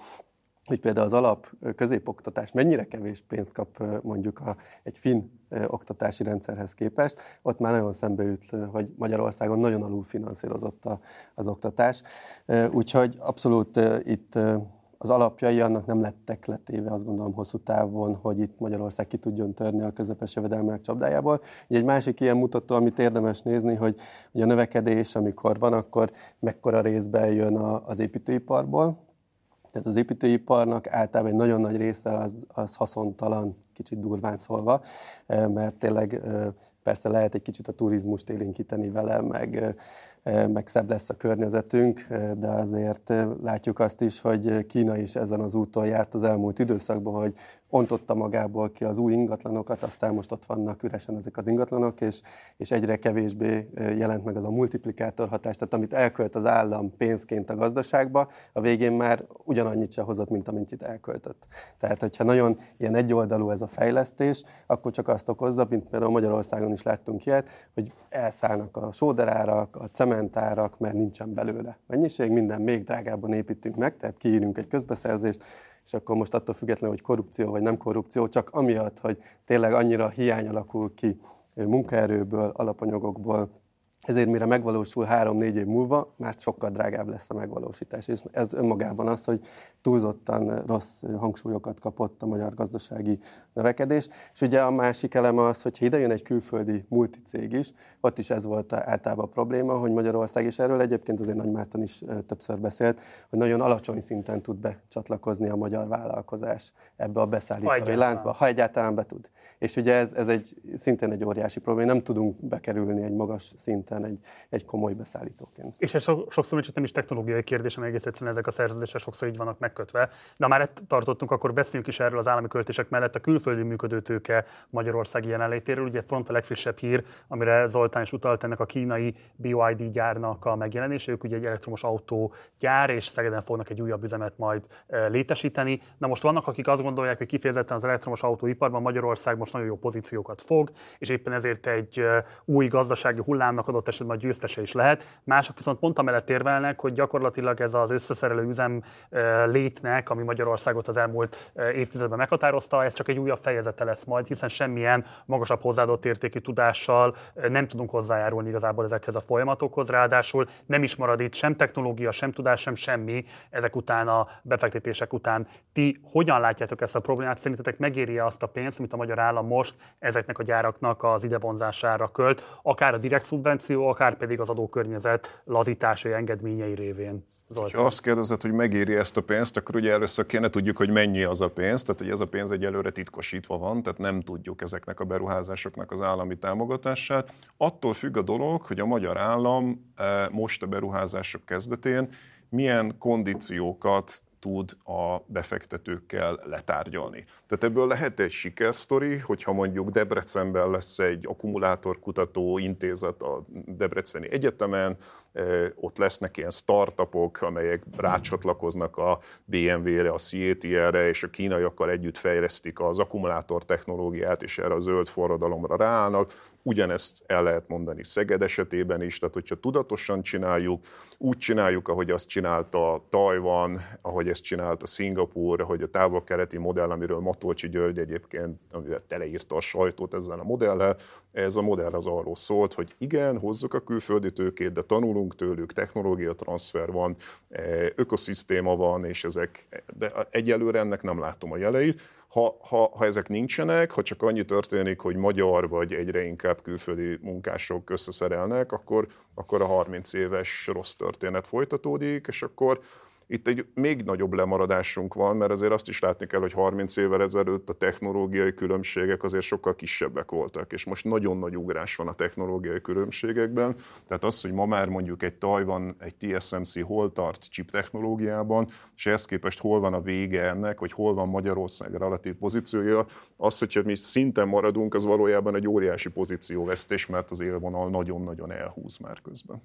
Speaker 2: hogy például az alap középoktatás mennyire kevés pénzt kap mondjuk a, egy finn oktatási rendszerhez képest, ott már nagyon szembeüt, hogy Magyarországon nagyon alul finanszírozott az oktatás. Úgyhogy abszolút itt az alapjai annak nem lettek letéve, azt gondolom hosszú távon, hogy itt Magyarország ki tudjon törni a közepes jövedelmek csapdájából. Ugye egy másik ilyen mutató, amit érdemes nézni, hogy, hogy a növekedés, amikor van, akkor mekkora részben jön a, az építőiparból. Tehát az építőiparnak általában egy nagyon nagy része az, az haszontalan, kicsit durván szólva, mert tényleg persze lehet egy kicsit a turizmust élénkíteni vele, meg meg szebb lesz a környezetünk, de azért látjuk azt is, hogy Kína is ezen az úton járt az elmúlt időszakban, hogy ontotta magából ki az új ingatlanokat, aztán most ott vannak üresen ezek az ingatlanok, és, és egyre kevésbé jelent meg az a multiplikátor hatás, tehát amit elkölt az állam pénzként a gazdaságba, a végén már ugyanannyit se hozott, mint amit itt elköltött. Tehát, hogyha nagyon ilyen egyoldalú ez a fejlesztés, akkor csak azt okozza, mint például Magyarországon is láttunk ilyet, hogy elszállnak a sóderárak, a cementárak, mert nincsen belőle mennyiség, minden még drágábban építünk meg, tehát kiírunk egy közbeszerzést, és akkor most attól függetlenül, hogy korrupció vagy nem korrupció, csak amiatt, hogy tényleg annyira hiány alakul ki munkaerőből, alapanyagokból, ezért mire megvalósul három-négy év múlva, már sokkal drágább lesz a megvalósítás. És ez önmagában az, hogy túlzottan rossz hangsúlyokat kapott a magyar gazdasági növekedés. És ugye a másik eleme az, hogy ide jön egy külföldi multicég is, ott is ez volt általában a probléma, hogy Magyarország, és erről egyébként azért Nagy Márton is többször beszélt, hogy nagyon alacsony szinten tud becsatlakozni a magyar vállalkozás ebbe a beszállítói láncba, ha egyáltalán be tud. És ugye ez, ez egy, szintén egy óriási probléma, nem tudunk bekerülni egy magas szinten egy, egy komoly beszállítóként.
Speaker 1: És ez so, sokszor csak nem is technológiai kérdés, hanem egész egyszerűen ezek a szerződések sokszor így vannak megkötve. De már itt tartottunk, akkor beszéljünk is erről az állami költések mellett a külföldi működőtőke Magyarországi jelenlétéről. Ugye pont a legfrissebb hír, amire Zoltán is utalt ennek a kínai BYD gyárnak a megjelenése. Ők ugye egy elektromos autó gyár, és Szegeden fognak egy újabb üzemet majd létesíteni. Na most vannak, akik azt gondolják, hogy kifejezetten az elektromos autóiparban Magyarország most nagyon jó pozíciókat fog, és éppen ezért egy új gazdasági hullámnak adott esetben a győztese is lehet. Mások viszont pont amellett érvelnek, hogy gyakorlatilag ez az összeszerelő üzem létnek, ami Magyarországot az elmúlt évtizedben meghatározta, ez csak egy újabb fejezete lesz majd, hiszen semmilyen magasabb hozzáadott értékű tudással nem tudunk hozzájárulni igazából ezekhez a folyamatokhoz, ráadásul nem is marad itt sem technológia, sem tudás, sem semmi ezek után a befektetések után. Ti hogyan látjátok ezt a problémát? Szerintetek megéri azt a pénzt, amit a magyar állam most ezeknek a gyáraknak az idevonzására költ, akár a direkt szubvenció, akár pedig az adókörnyezet lazításai engedményei révén?
Speaker 3: Zoltán. Ha azt kérdezed, hogy megéri ezt a pénzt, akkor ugye először kéne tudjuk, hogy mennyi az a pénz, tehát hogy ez a pénz egyelőre titkosítva van, tehát nem tudjuk ezeknek a beruházásoknak az állami támogatását. Attól függ a dolog, hogy a magyar állam eh, most a beruházások kezdetén milyen kondíciókat tud a befektetőkkel letárgyalni. Tehát ebből lehet egy sikersztori, hogyha mondjuk Debrecenben lesz egy akkumulátorkutató intézet a Debreceni Egyetemen, ott lesznek ilyen startupok, amelyek rácsatlakoznak a BMW-re, a CATL-re, és a kínaiakkal együtt fejlesztik az akkumulátor technológiát, és erre a zöld forradalomra ráállnak. Ugyanezt el lehet mondani Szeged esetében is, tehát hogyha tudatosan csináljuk, úgy csináljuk, ahogy azt csinálta Tajvan, ahogy ezt csinálta Szingapúr, hogy a távol-keleti modell, amiről Matolcsi György egyébként, amivel teleírta a sajtót ezzel a modellel, ez a modell az arról szólt, hogy igen, hozzuk a külföldi tőkét, de tanulunk tőlük, technológia transfer van, e, ökoszisztéma van, és ezek, de egyelőre ennek nem látom a jeleit. Ha, ha, ha ezek nincsenek, ha csak annyi történik, hogy magyar vagy egyre inkább külföldi munkások összeszerelnek, akkor, akkor a 30 éves rossz történet folytatódik, és akkor itt egy még nagyobb lemaradásunk van, mert azért azt is látni kell, hogy 30 évvel ezelőtt a technológiai különbségek azért sokkal kisebbek voltak, és most nagyon nagy ugrás van a technológiai különbségekben. Tehát az, hogy ma már mondjuk egy Taiwan, egy TSMC hol tart chip technológiában, és ehhez képest hol van a vége ennek, hogy hol van Magyarország relatív pozíciója, az, hogyha mi szinten maradunk, az valójában egy óriási pozícióvesztés, mert az élvonal nagyon-nagyon elhúz már közben.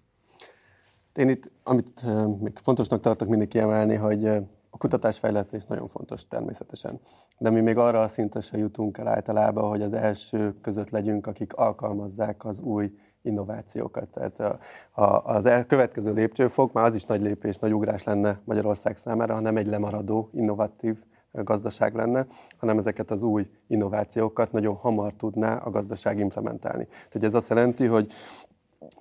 Speaker 2: Én itt, amit még fontosnak tartok mindig kiemelni, hogy a kutatásfejlesztés nagyon fontos természetesen. De mi még arra a szintre se jutunk el általában, hogy az első között legyünk, akik alkalmazzák az új innovációkat. Tehát a, a, az el, következő lépcsőfok, már az is nagy lépés, nagy ugrás lenne Magyarország számára, ha nem egy lemaradó, innovatív gazdaság lenne, hanem ezeket az új innovációkat nagyon hamar tudná a gazdaság implementálni. Tehát ez azt jelenti, hogy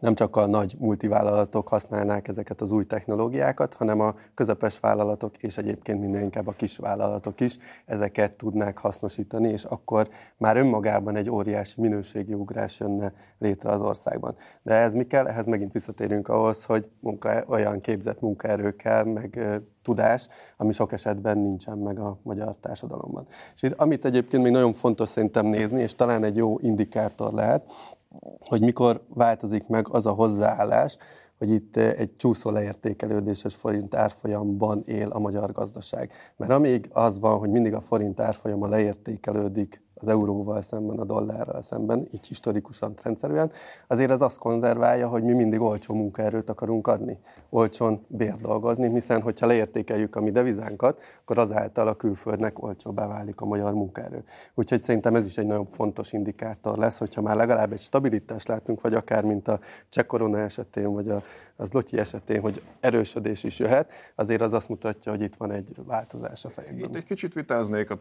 Speaker 2: nem csak a nagy multivállalatok használnák ezeket az új technológiákat, hanem a közepes vállalatok és egyébként minden inkább a kis vállalatok is ezeket tudnák hasznosítani, és akkor már önmagában egy óriási minőségi ugrás jönne létre az országban. De ez mi kell? Ehhez megint visszatérünk ahhoz, hogy munka, olyan képzett munkaerő kell, meg tudás, ami sok esetben nincsen meg a magyar társadalomban. És itt, amit egyébként még nagyon fontos szerintem nézni, és talán egy jó indikátor lehet, hogy mikor változik meg az a hozzáállás, hogy itt eh, egy csúszó leértékelődéses forint árfolyamban él a magyar gazdaság. Mert amíg az van, hogy mindig a forint árfolyama leértékelődik az euróval szemben, a dollárral szemben, így historikusan, rendszerűen, azért ez azt konzerválja, hogy mi mindig olcsó munkaerőt akarunk adni, olcsón bér dolgozni, hiszen hogyha leértékeljük a mi devizánkat, akkor azáltal a külföldnek olcsóbbá válik a magyar munkaerő. Úgyhogy szerintem ez is egy nagyon fontos indikátor lesz, hogyha már legalább egy stabilitást látunk, vagy akár mint a cseh korona esetén, vagy a az Lotyi esetén, hogy erősödés is jöhet, azért az azt mutatja, hogy itt van egy változás a fejekben.
Speaker 3: Itt egy kicsit vitáznék, a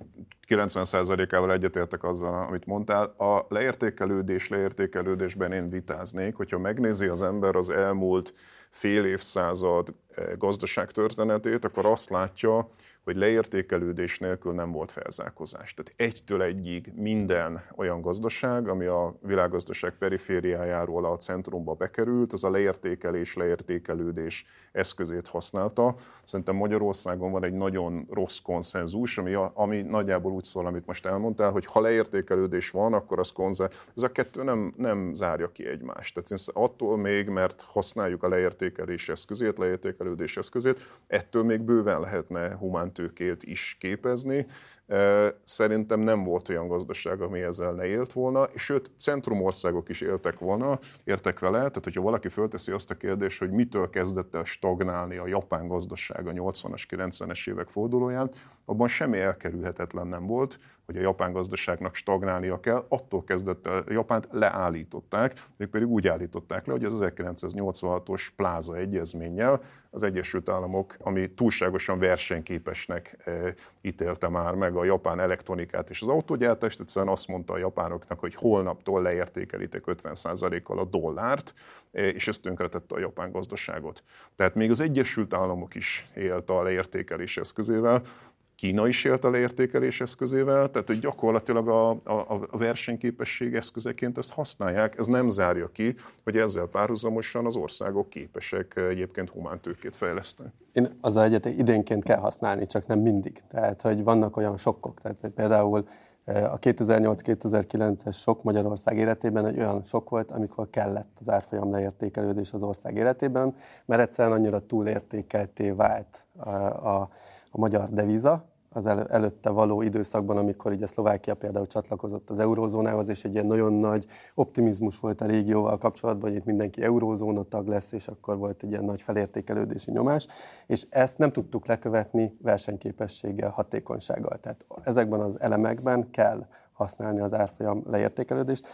Speaker 3: 90%-ával egyetértek azzal, amit mondtál. A leértékelődés leértékelődésben én vitáznék, hogyha megnézi az ember az elmúlt fél évszázad eh, gazdaságtörténetét, akkor azt látja, hogy leértékelődés nélkül nem volt felzárkozás. Tehát egytől egyig minden olyan gazdaság, ami a világgazdaság perifériájáról a centrumba bekerült, az a leértékelés, leértékelődés eszközét használta. Szerintem Magyarországon van egy nagyon rossz konszenzus, ami, ami nagyjából úgy szól, amit most elmondtál, hogy ha leértékelődés van, akkor az konzen... Ez a kettő nem, nem zárja ki egymást. Tehát attól még, mert használjuk a leértékelés eszközét, leértékelődés eszközét, ettől még bőven lehetne humántőkét is képezni, Szerintem nem volt olyan gazdaság, ami ezzel ne élt volna, sőt, centrumországok is éltek volna, értek vele, tehát hogyha valaki fölteszi azt a kérdést, hogy mitől kezdett el stagnálni a japán gazdaság a 80-as, 90-es évek fordulóján, abban semmi elkerülhetetlen nem volt, hogy a japán gazdaságnak stagnálnia kell, attól kezdett el, Japánt leállították, pedig úgy állították le, hogy az 1986-os pláza egyezménnyel az Egyesült Államok, ami túlságosan versenyképesnek ítélte már meg a japán elektronikát és az autógyártást, egyszerűen azt mondta a japánoknak, hogy holnaptól leértékelitek 50%-kal a dollárt, e, és ezt tönkretette a japán gazdaságot. Tehát még az Egyesült Államok is élt a leértékelés eszközével, Kína is élt a leértékelés eszközével, tehát hogy gyakorlatilag a, a, a versenyképesség eszközeként ezt használják. Ez nem zárja ki, hogy ezzel párhuzamosan az országok képesek egyébként humántőkét fejleszteni.
Speaker 2: Én az egyet idénként kell használni, csak nem mindig. Tehát, hogy vannak olyan sokkok. Tehát például eh, a 2008-2009-es sok Magyarország életében egy olyan sok volt, amikor kellett az árfolyam leértékelődés az ország életében, mert egyszerűen annyira túlértékelté vált a, a, a magyar deviza, az el, előtte való időszakban, amikor ugye Szlovákia például csatlakozott az eurózónához, és egy ilyen nagyon nagy optimizmus volt a régióval kapcsolatban, hogy itt mindenki eurózóna tag lesz, és akkor volt egy ilyen nagy felértékelődési nyomás, és ezt nem tudtuk lekövetni versenyképességgel, hatékonysággal. Tehát ezekben az elemekben kell használni az árfolyam leértékelődést.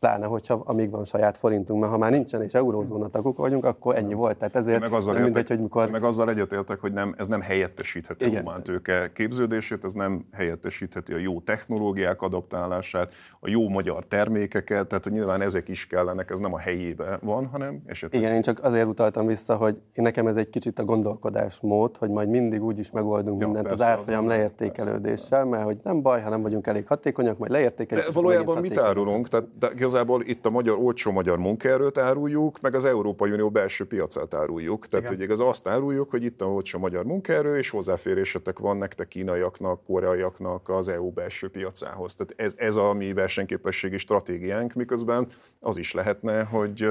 Speaker 2: Pláne, hogyha amíg van saját forintunk, mert ha már nincsen és eurózóna tagok vagyunk, akkor ennyi volt. Tehát ezért
Speaker 3: meg azzal, nem mindegy, hogy mikor... meg azzal egyetértek, hogy nem, ez nem helyettesítheti Igen. a humántőke képződését, ez nem helyettesítheti a jó technológiák adaptálását, a jó magyar termékeket, tehát hogy nyilván ezek is kellenek, ez nem a helyébe van, hanem esetleg.
Speaker 2: Igen, én csak azért utaltam vissza, hogy én nekem ez egy kicsit a gondolkodásmód, hogy majd mindig úgy is megoldunk ja, mindent persze, az árfolyam leértékelődéssel, mert hogy nem baj, ha nem vagyunk elég hatékonyak, majd leértékeljük.
Speaker 3: De valójában mit árulunk? Tehát, de igazából itt a magyar, olcsó magyar munkaerőt áruljuk, meg az Európai Unió belső piacát áruljuk. Tehát ugye az azt áruljuk, hogy itt a olcsó magyar munkaerő, és hozzáférésetek van nektek kínaiaknak, koreaiaknak az EU belső piacához. Tehát ez, ez a mi versenyképességi stratégiánk, miközben az is lehetne, hogy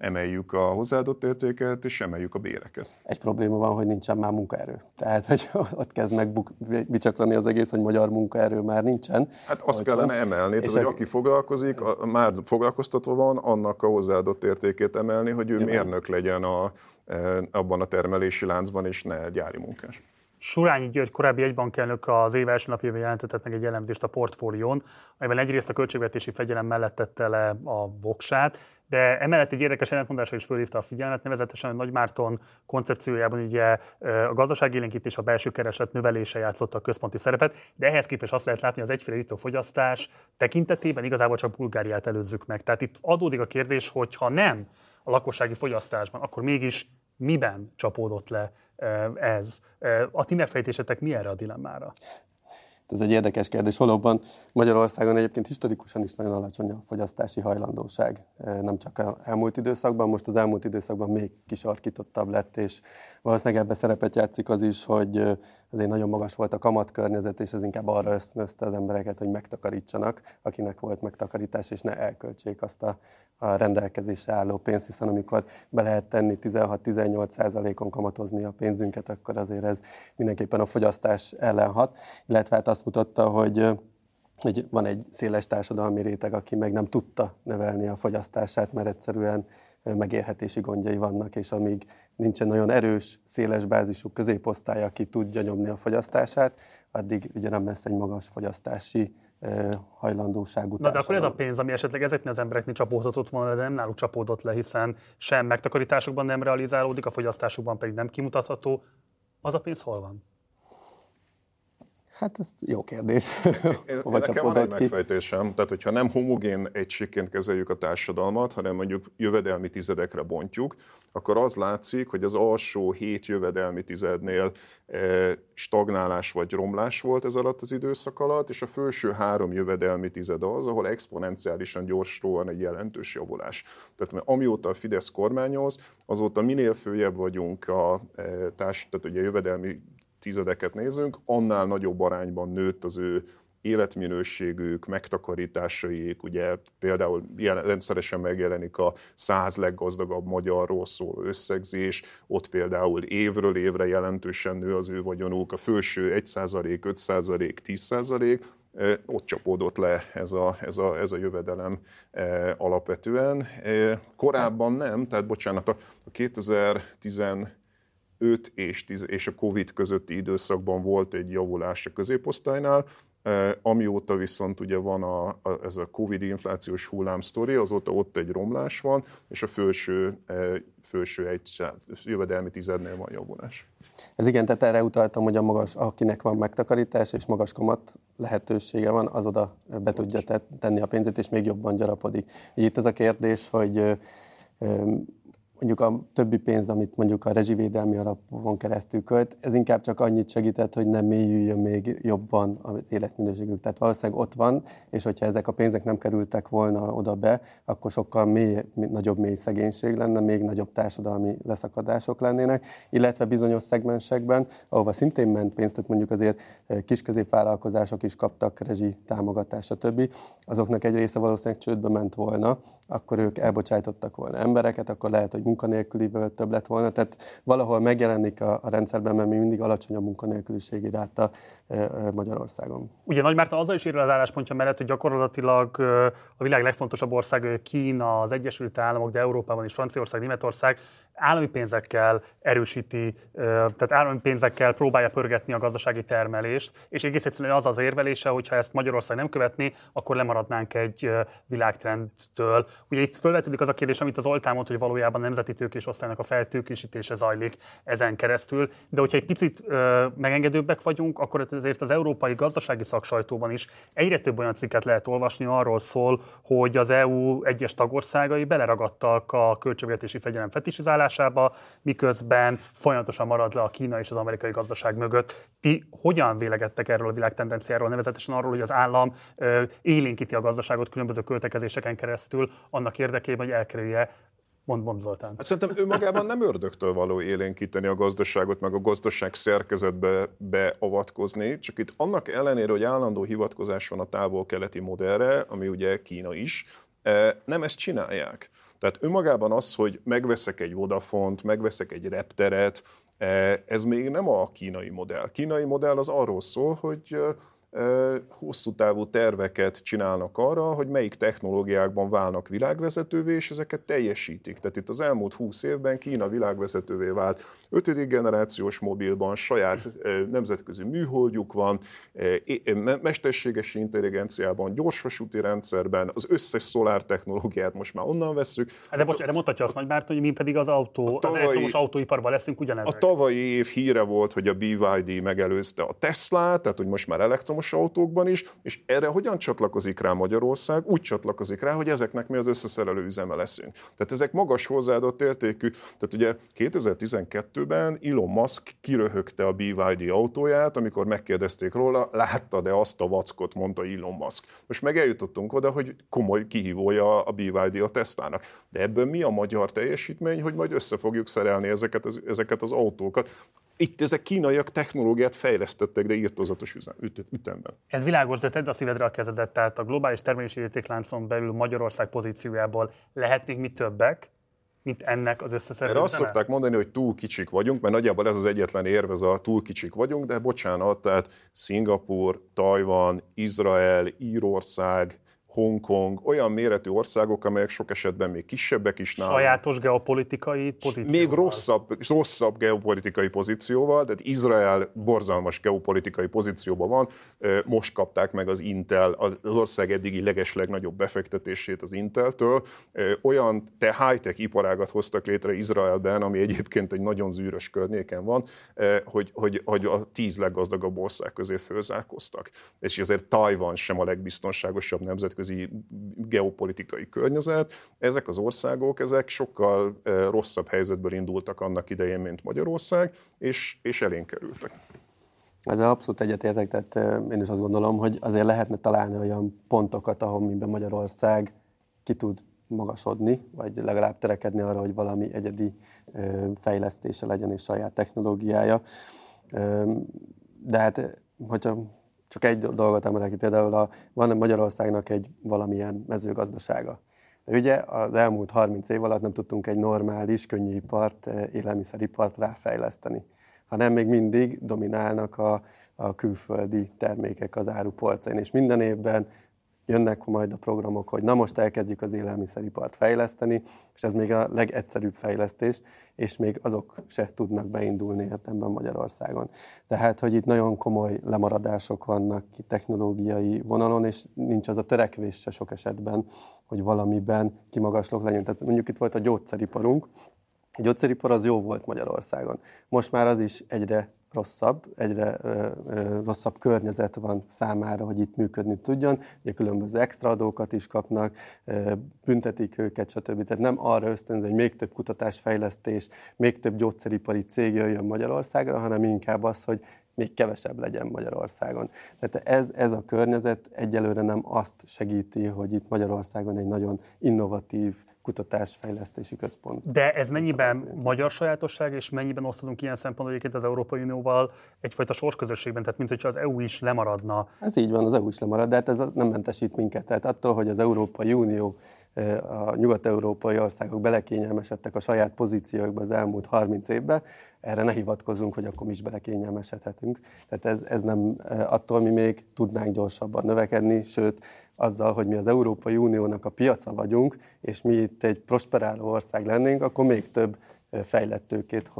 Speaker 3: emeljük a hozzáadott értéket, és emeljük a béreket.
Speaker 2: Egy probléma van, hogy nincsen már munkaerő. Tehát, hogy ott kezd meg bicsaklani az egész, hogy magyar munkaerő már nincsen.
Speaker 3: Hát azt kellene emelni, tehát, hogy aki foglalkozik, a, már foglalkoztatva van, annak a hozzáadott értékét emelni, hogy ő ja, mérnök legyen a, e, abban a termelési láncban, és ne gyári munkás.
Speaker 1: Surányi György korábbi egybankelnök az év első napjában jelentetett meg egy elemzést a portfólión, amiben egyrészt a költségvetési fegyelem mellett tette le a voksát, de emellett egy érdekes ellentmondásra is fölhívta a figyelmet, nevezetesen a Nagy Márton koncepciójában ugye a gazdaságélénkítés, a belső kereslet növelése játszotta a központi szerepet, de ehhez képest azt lehet látni, az egyféle jutó fogyasztás tekintetében igazából csak Bulgáriát előzzük meg. Tehát itt adódik a kérdés, hogy ha nem a lakossági fogyasztásban, akkor mégis miben csapódott le ez? A ti megfejtésetek mi erre a dilemmára?
Speaker 2: Ez egy érdekes kérdés. Valóban Magyarországon egyébként historikusan is nagyon alacsony a fogyasztási hajlandóság. Nem csak az elmúlt időszakban, most az elmúlt időszakban még kisarkítottabb lett, és valószínűleg ebbe szerepet játszik az is, hogy azért nagyon magas volt a kamatkörnyezet, és ez inkább arra ösztönözte az embereket, hogy megtakarítsanak, akinek volt megtakarítás, és ne elköltsék azt a, a rendelkezésre álló pénzt, hiszen amikor be lehet tenni 16-18 százalékon kamatozni a pénzünket, akkor azért ez mindenképpen a fogyasztás ellen hat, illetve hát azt mutatta, hogy hogy van egy széles társadalmi réteg, aki meg nem tudta növelni a fogyasztását, mert egyszerűen megélhetési gondjai vannak, és amíg nincsen nagyon erős, széles bázisú középosztály, aki tudja nyomni a fogyasztását, addig ugye nem lesz egy magas fogyasztási hajlandóságú
Speaker 1: Na de akkor ez a pénz, ami esetleg ezeknél az embereknél csapódhatott volna, de nem náluk csapódott le, hiszen sem megtakarításokban nem realizálódik, a fogyasztásukban pedig nem kimutatható, az a pénz hol van?
Speaker 2: Hát ez jó kérdés.
Speaker 3: Én, nekem van egy megfejtésem, tehát hogyha nem homogén egységként kezeljük a társadalmat, hanem mondjuk jövedelmi tizedekre bontjuk, akkor az látszik, hogy az alsó hét jövedelmi tizednél eh, stagnálás vagy romlás volt ez alatt az időszak alatt, és a felső három jövedelmi tized az, ahol exponenciálisan gyorsulóan egy jelentős javulás. Tehát mert amióta a Fidesz kormányoz, azóta minél följebb vagyunk a eh, társ, tehát ugye a jövedelmi tizedeket nézünk, annál nagyobb arányban nőtt az ő életminőségük, megtakarításaik, ugye például jelen, rendszeresen megjelenik a száz leggazdagabb magyarról szóló összegzés, ott például évről évre jelentősen nő az ő vagyonuk, a felső 1%, 5%, 10%, ott csapódott le ez a, ez a, ez a jövedelem alapvetően. Korábban nem, tehát bocsánat, a 2010 5 és, 10, és a Covid közötti időszakban volt egy javulás a középosztálynál, Amióta viszont ugye van a, a, ez a Covid inflációs hullám sztori, azóta ott egy romlás van, és a felső, felső egy jövedelmi tizednél van javulás.
Speaker 2: Ez igen, tehát erre utaltam, hogy a magas, akinek van megtakarítás és magas kamat lehetősége van, az oda be tudja tenni a pénzét, és még jobban gyarapodik. Itt az a kérdés, hogy mondjuk a többi pénz, amit mondjuk a rezsivédelmi alapon keresztül költ, ez inkább csak annyit segített, hogy nem mélyüljön még jobban az életminőségük. Tehát valószínűleg ott van, és hogyha ezek a pénzek nem kerültek volna oda be, akkor sokkal mély, nagyobb mély szegénység lenne, még nagyobb társadalmi leszakadások lennének, illetve bizonyos szegmensekben, ahova szintén ment pénzt, tehát mondjuk azért eh, kisközépvállalkozások is kaptak rezsi támogatást, stb. Azoknak egy része valószínűleg csődbe ment volna, akkor ők elbocsájtottak volna embereket, akkor lehet, hogy munkanélküliből több lett volna, tehát valahol megjelenik a, a rendszerben, mert mi mindig alacsony a munkanélküliségi ráta Magyarországon.
Speaker 1: Ugye Nagy Márton azzal is írja az álláspontja mellett, hogy gyakorlatilag a világ legfontosabb ország Kína, az Egyesült Államok, de Európában is Franciaország, Németország állami pénzekkel erősíti, tehát állami pénzekkel próbálja pörgetni a gazdasági termelést, és egész egyszerűen az az érvelése, hogy ha ezt Magyarország nem követni, akkor lemaradnánk egy világtrendtől. Ugye itt felvetődik az a kérdés, amit az Oltán mondta, hogy valójában nemzeti tőkés osztálynak a feltőkésítése zajlik ezen keresztül, de hogyha egy picit megengedőbbek vagyunk, akkor ezért az európai gazdasági szaksajtóban is egyre több olyan cikket lehet olvasni, arról szól, hogy az EU egyes tagországai beleragadtak a költségvetési fegyelem fetisizálásába, miközben folyamatosan marad le a Kína és az amerikai gazdaság mögött. Ti hogyan vélegettek erről a világ tendenciáról, nevezetesen arról, hogy az állam élénkíti a gazdaságot különböző költekezéseken keresztül annak érdekében, hogy elkerülje Mond, mond Zoltán.
Speaker 3: Hát szerintem ő magában nem ördögtől való élénkíteni a gazdaságot, meg a gazdaság szerkezetbe beavatkozni, csak itt annak ellenére, hogy állandó hivatkozás van a távol-keleti modellre, ami ugye Kína is, eh, nem ezt csinálják. Tehát önmagában az, hogy megveszek egy Vodafont, megveszek egy repteret, eh, ez még nem a kínai modell. Kínai modell az arról szól, hogy eh, hosszú távú terveket csinálnak arra, hogy melyik technológiákban válnak világvezetővé, és ezeket teljesítik. Tehát itt az elmúlt 20 évben Kína világvezetővé vált. Ötödik generációs mobilban saját nemzetközi műholdjuk van, mesterséges intelligenciában, gyorsvasúti rendszerben, az összes szolár technológiát most már onnan veszük.
Speaker 1: Hát de bocs, erre mondhatja azt Nagymárt, hogy mi pedig az autó, tavalyi, az elektromos autóiparban leszünk ugyanezek.
Speaker 3: A tavalyi év híre volt, hogy a BYD megelőzte a Tesla, tehát hogy most már elektromos elektromos autókban is, és erre hogyan csatlakozik rá Magyarország? Úgy csatlakozik rá, hogy ezeknek mi az összeszerelő üzeme leszünk. Tehát ezek magas hozzáadott értékű. Tehát ugye 2012-ben Elon Musk kiröhögte a BYD autóját, amikor megkérdezték róla, látta-e azt a vackot, mondta Elon Musk. Most meg eljutottunk oda, hogy komoly kihívója a BYD a Teslának. De ebből mi a magyar teljesítmény, hogy majd össze fogjuk szerelni ezeket az, ezeket az autókat. Itt ezek kínaiak technológiát fejlesztettek, de írtozatos ütemben.
Speaker 1: Ez világos, de tedd a szívedre a kezedet, tehát a globális termelési értékláncon belül Magyarország pozíciójából lehetnénk mi többek, mint ennek az összeszerelő
Speaker 3: Erre azt szokták mondani, hogy túl kicsik vagyunk, mert nagyjából ez az egyetlen érve, ez a túl kicsik vagyunk, de bocsánat, tehát Szingapur, Tajvan, Izrael, Írország, Hongkong, olyan méretű országok, amelyek sok esetben még kisebbek is
Speaker 1: nálunk. Sajátos geopolitikai pozícióval.
Speaker 3: Még rosszabb, rosszabb geopolitikai pozícióval, tehát Izrael borzalmas geopolitikai pozícióban van. Most kapták meg az Intel, az ország eddigi legesleg nagyobb befektetését az Inteltől. Olyan te high-tech iparágat hoztak létre Izraelben, ami egyébként egy nagyon zűrös környéken van, hogy, hogy, hogy a tíz leggazdagabb ország közé fölzárkoztak. És ezért Tajvan sem a legbiztonságosabb nemzetközi nemzetközi geopolitikai környezet. Ezek az országok, ezek sokkal eh, rosszabb helyzetből indultak annak idején, mint Magyarország, és, és elénk kerültek.
Speaker 2: Ezzel abszolút egyetértek, tehát eh, én is azt gondolom, hogy azért lehetne találni olyan pontokat, ahol miben Magyarország ki tud magasodni, vagy legalább törekedni arra, hogy valami egyedi eh, fejlesztése legyen és saját technológiája. De hát, hogyha csak egy dolgot emelek ki, például a, van Magyarországnak egy valamilyen mezőgazdasága. De ugye az elmúlt 30 év alatt nem tudtunk egy normális, könnyű ipart, eh, élelmiszeripart ráfejleszteni, hanem még mindig dominálnak a, a külföldi termékek az árupolcain, és minden évben jönnek majd a programok, hogy na most elkezdjük az élelmiszeripart fejleszteni, és ez még a legegyszerűbb fejlesztés, és még azok se tudnak beindulni értemben Magyarországon. Tehát, hogy itt nagyon komoly lemaradások vannak technológiai vonalon, és nincs az a törekvés se sok esetben, hogy valamiben kimagaslók legyen. Tehát mondjuk itt volt a gyógyszeriparunk, a gyógyszeripar az jó volt Magyarországon. Most már az is egyre rosszabb, egyre rosszabb környezet van számára, hogy itt működni tudjon. Ugye különböző extra adókat is kapnak, büntetik őket, stb. Tehát nem arra ösztönzi, hogy még több kutatásfejlesztés, még több gyógyszeripari cég jöjjön Magyarországra, hanem inkább az, hogy még kevesebb legyen Magyarországon. Tehát ez, ez a környezet egyelőre nem azt segíti, hogy itt Magyarországon egy nagyon innovatív, kutatásfejlesztési központ.
Speaker 1: De ez mennyiben magyar sajátosság, és mennyiben osztozunk ilyen szempontból egyébként az Európai Unióval egyfajta sorsközösségben, tehát mint hogyha az EU is lemaradna?
Speaker 2: Ez így van, az EU is lemarad, de hát ez nem mentesít minket. Tehát attól, hogy az Európai Unió a nyugat-európai országok belekényelmesedtek a saját pozíciókba az elmúlt 30 évben, erre ne hivatkozunk, hogy akkor mi is belekényelmesedhetünk. Tehát ez, ez nem, attól mi még tudnánk gyorsabban növekedni, sőt, azzal, hogy mi az Európai Uniónak a piaca vagyunk, és mi itt egy prosperáló ország lennénk, akkor még több fejlett tőkét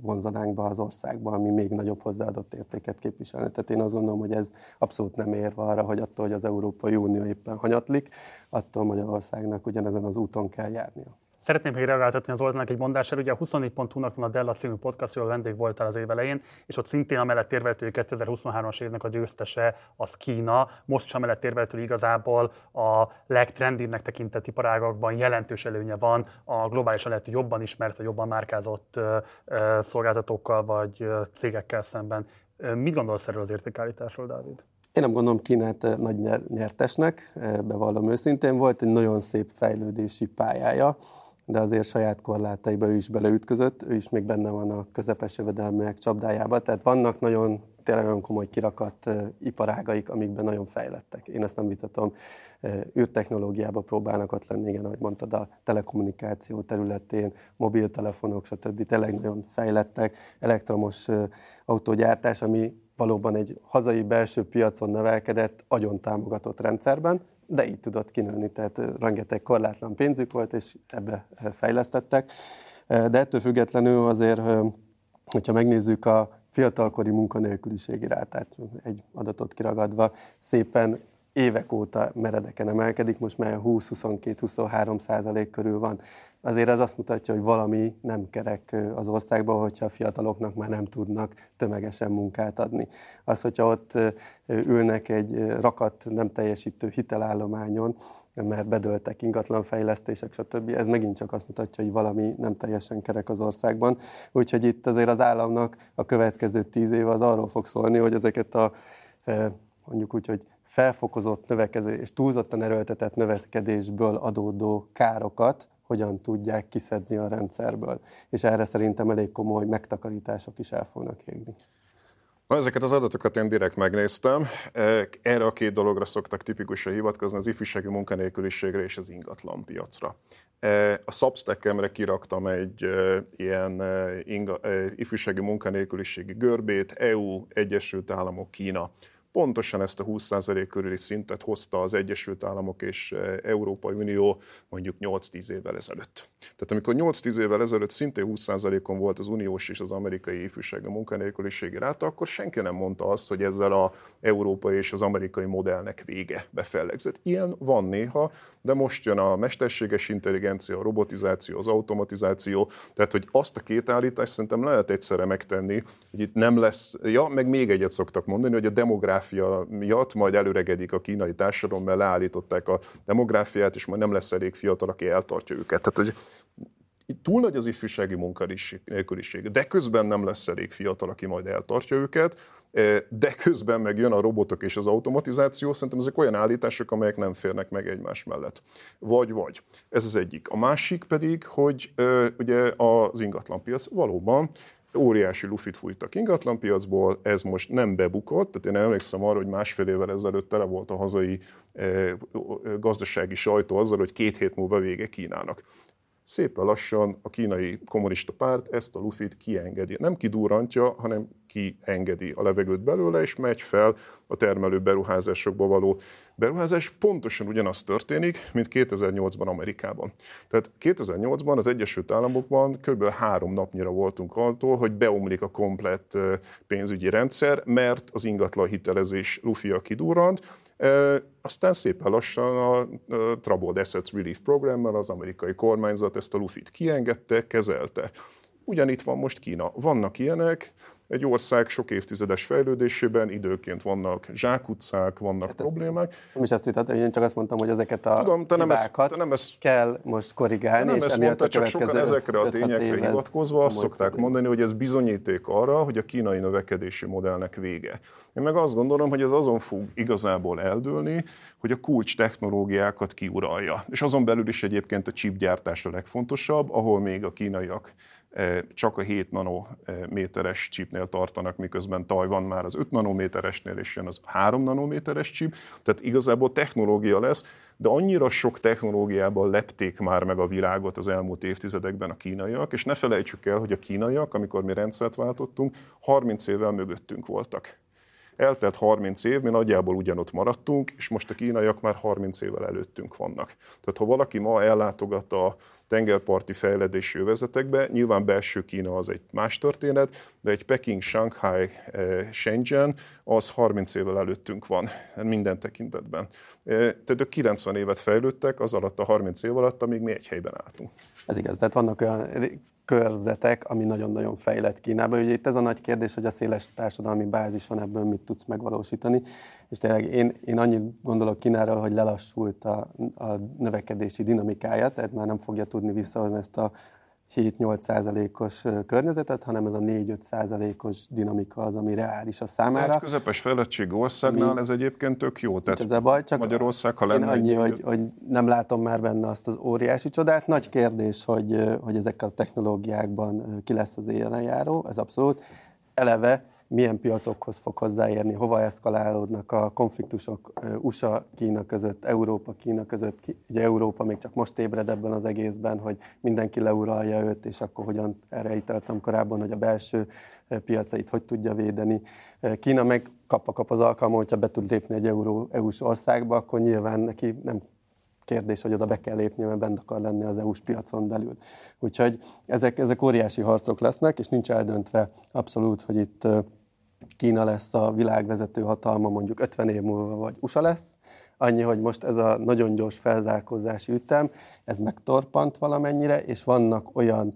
Speaker 2: vonzanánk be az országba, ami még nagyobb hozzáadott értéket képviselne. Tehát én azt gondolom, hogy ez abszolút nem érve arra, hogy attól, hogy az Európai Unió éppen hanyatlik, attól Magyarországnak ugyanezen az úton kell járnia.
Speaker 1: Szeretném még reagáltatni az Zoltának egy mondására. Ugye a 24.hu-nak van a Della című podcast, ahol vendég voltál az év elején, és ott szintén amellett érvelt, hogy 2023-as évnek a győztese az Kína. Most is amellett érvelt, hogy igazából a legtrendibbnek tekintett iparágakban jelentős előnye van a globálisan lehet jobban ismert, vagy jobban márkázott szolgáltatókkal vagy cégekkel szemben. Mit gondolsz erről az értékállításról, Dávid?
Speaker 2: Én nem gondolom Kínát nagy nyertesnek, bevallom őszintén. Volt egy nagyon szép fejlődési pályája, de azért saját korlátaiba ő is beleütközött, ő is még benne van a közepes jövedelmek csapdájában, tehát vannak nagyon tényleg nagyon komoly kirakat iparágaik, amikben nagyon fejlettek. Én ezt nem vitatom. űrtechnológiába próbálnak ott lenni, igen, ahogy mondtad, a telekommunikáció területén, mobiltelefonok, stb. tényleg nagyon fejlettek, elektromos autógyártás, ami valóban egy hazai belső piacon nevelkedett, agyon támogatott rendszerben, de így tudott kinőni, tehát rengeteg korlátlan pénzük volt, és ebbe fejlesztettek. De ettől függetlenül azért, hogyha megnézzük a fiatalkori munkanélküliségi rátát, egy adatot kiragadva, szépen évek óta meredeken emelkedik, most már 20-22-23 százalék körül van. Azért ez azt mutatja, hogy valami nem kerek az országban, hogyha a fiataloknak már nem tudnak tömegesen munkát adni. Az, hogyha ott ülnek egy rakat nem teljesítő hitelállományon, mert bedöltek ingatlanfejlesztések, stb. Ez megint csak azt mutatja, hogy valami nem teljesen kerek az országban. Úgyhogy itt azért az államnak a következő tíz év az arról fog szólni, hogy ezeket a mondjuk úgy, hogy felfokozott növekedés és túlzottan erőltetett növekedésből adódó károkat hogyan tudják kiszedni a rendszerből. És erre szerintem elég komoly megtakarítások is el fognak égni.
Speaker 3: Na, ezeket az adatokat én direkt megnéztem. Erre a két dologra szoktak tipikusan hivatkozni, az ifjúsági munkanélküliségre és az ingatlan piacra. A Substack-emre kiraktam egy ilyen inga, ifjúsági munkanélküliségi görbét, EU, Egyesült Államok, Kína pontosan ezt a 20% körüli szintet hozta az Egyesült Államok és e, Európai Unió mondjuk 8-10 évvel ezelőtt. Tehát amikor 8-10 évvel ezelőtt szintén 20%-on volt az uniós és az amerikai ifjúsági munkanélküliségi ráta, akkor senki nem mondta azt, hogy ezzel az európai és az amerikai modellnek vége befellegzett. Ilyen van néha, de most jön a mesterséges intelligencia, a robotizáció, az automatizáció, tehát hogy azt a két állítást szerintem lehet egyszerre megtenni, hogy itt nem lesz, ja, meg még egyet szoktak mondani, hogy a demográfia demográfia miatt majd előregedik a kínai társadalom, mert leállították a demográfiát, és majd nem lesz elég fiatal, aki eltartja őket. Tehát hogy túl nagy az ifjúsági munkanélküliség, de közben nem lesz elég fiatal, aki majd eltartja őket, de közben meg jön a robotok és az automatizáció, szerintem ezek olyan állítások, amelyek nem férnek meg egymás mellett. Vagy, vagy. Ez az egyik. A másik pedig, hogy ugye az ingatlanpiac valóban óriási lufit fújtak ingatlanpiacból, ez most nem bebukott, tehát én emlékszem arra, hogy másfél évvel ezelőtt tele volt a hazai eh, gazdasági sajtó azzal, hogy két hét múlva vége Kínának szépen lassan a kínai kommunista párt ezt a lufit kiengedi. Nem kidurrantja, hanem kiengedi a levegőt belőle, és megy fel a termelő beruházásokba való beruházás. Pontosan ugyanaz történik, mint 2008-ban Amerikában. Tehát 2008-ban az Egyesült Államokban kb. három napnyira voltunk attól, hogy beomlik a komplett pénzügyi rendszer, mert az ingatlan hitelezés lufia kidurrant, aztán szépen lassan a Troubled Assets Relief Programmal az amerikai kormányzat ezt a lufit kiengedte, kezelte. Ugyanitt van most Kína. Vannak ilyenek, egy ország sok évtizedes fejlődésében időként vannak zsákutcák, vannak hát problémák.
Speaker 2: Nem is azt jutott, én csak azt mondtam, hogy ezeket a Tudom, te nem ezt, te nem ezt, kell most korrigálni,
Speaker 3: nem és ezt mondta, csak sokan ezekre a tényekre hivatkozva azt szokták probléma. mondani, hogy ez bizonyíték arra, hogy a kínai növekedési modellnek vége. Én meg azt gondolom, hogy ez azon fog igazából eldőlni, hogy a kulcs technológiákat kiuralja. És azon belül is egyébként a chipgyártás a legfontosabb, ahol még a kínaiak csak a 7 nanométeres chipnél tartanak, miközben Tajvan már az 5 nanométeresnél, és jön az 3 nanométeres chip. Tehát igazából technológia lesz, de annyira sok technológiában lepték már meg a világot az elmúlt évtizedekben a kínaiak, és ne felejtsük el, hogy a kínaiak, amikor mi rendszert váltottunk, 30 évvel mögöttünk voltak. Eltelt 30 év, mi nagyjából ugyanott maradtunk, és most a kínaiak már 30 évvel előttünk vannak. Tehát ha valaki ma ellátogat a tengerparti fejledési övezetekbe, nyilván belső Kína az egy más történet, de egy Peking, Shanghai, eh, Shenzhen az 30 évvel előttünk van minden tekintetben. Eh, tehát ők 90 évet fejlődtek, az alatt a 30 év alatt, amíg mi egy helyben álltunk.
Speaker 2: Ez igaz, tehát vannak olyan körzetek, ami nagyon-nagyon fejlett Kínában. Ugye itt ez a nagy kérdés, hogy a széles társadalmi bázison ebből mit tudsz megvalósítani. És tényleg én, én annyit gondolok Kínáról, hogy lelassult a, a növekedési dinamikája, tehát már nem fogja tudni visszahozni ezt a 7-8 százalékos környezetet, hanem ez a 4-5 százalékos dinamika az, ami reális a számára. Egy
Speaker 3: közepes fejlettség országnál ez egyébként tök jó.
Speaker 2: Tehát ez a baj, csak
Speaker 3: Magyarország, ha lenne...
Speaker 2: annyi, hogy, hogy, nem látom már benne azt az óriási csodát. Nagy kérdés, hogy, hogy ezekkel a technológiákban ki lesz az élenjáró, ez abszolút. Eleve milyen piacokhoz fog hozzáérni, hova eszkalálódnak a konfliktusok USA-Kína között, Európa-Kína között. Ugye Európa még csak most ébred ebben az egészben, hogy mindenki leuralja őt, és akkor hogyan erre ítéltem korábban, hogy a belső piacait hogy tudja védeni. Kína meg kapva kap az alkalma, hogyha be tud lépni egy Euró, EU-s országba, akkor nyilván neki nem kérdés, hogy oda be kell lépni, mert bent akar lenni az EU-s piacon belül. Úgyhogy ezek, ezek óriási harcok lesznek, és nincs eldöntve abszolút, hogy itt Kína lesz a világvezető hatalma mondjuk 50 év múlva, vagy USA lesz. Annyi, hogy most ez a nagyon gyors felzárkózási ütem, ez megtorpant valamennyire, és vannak olyan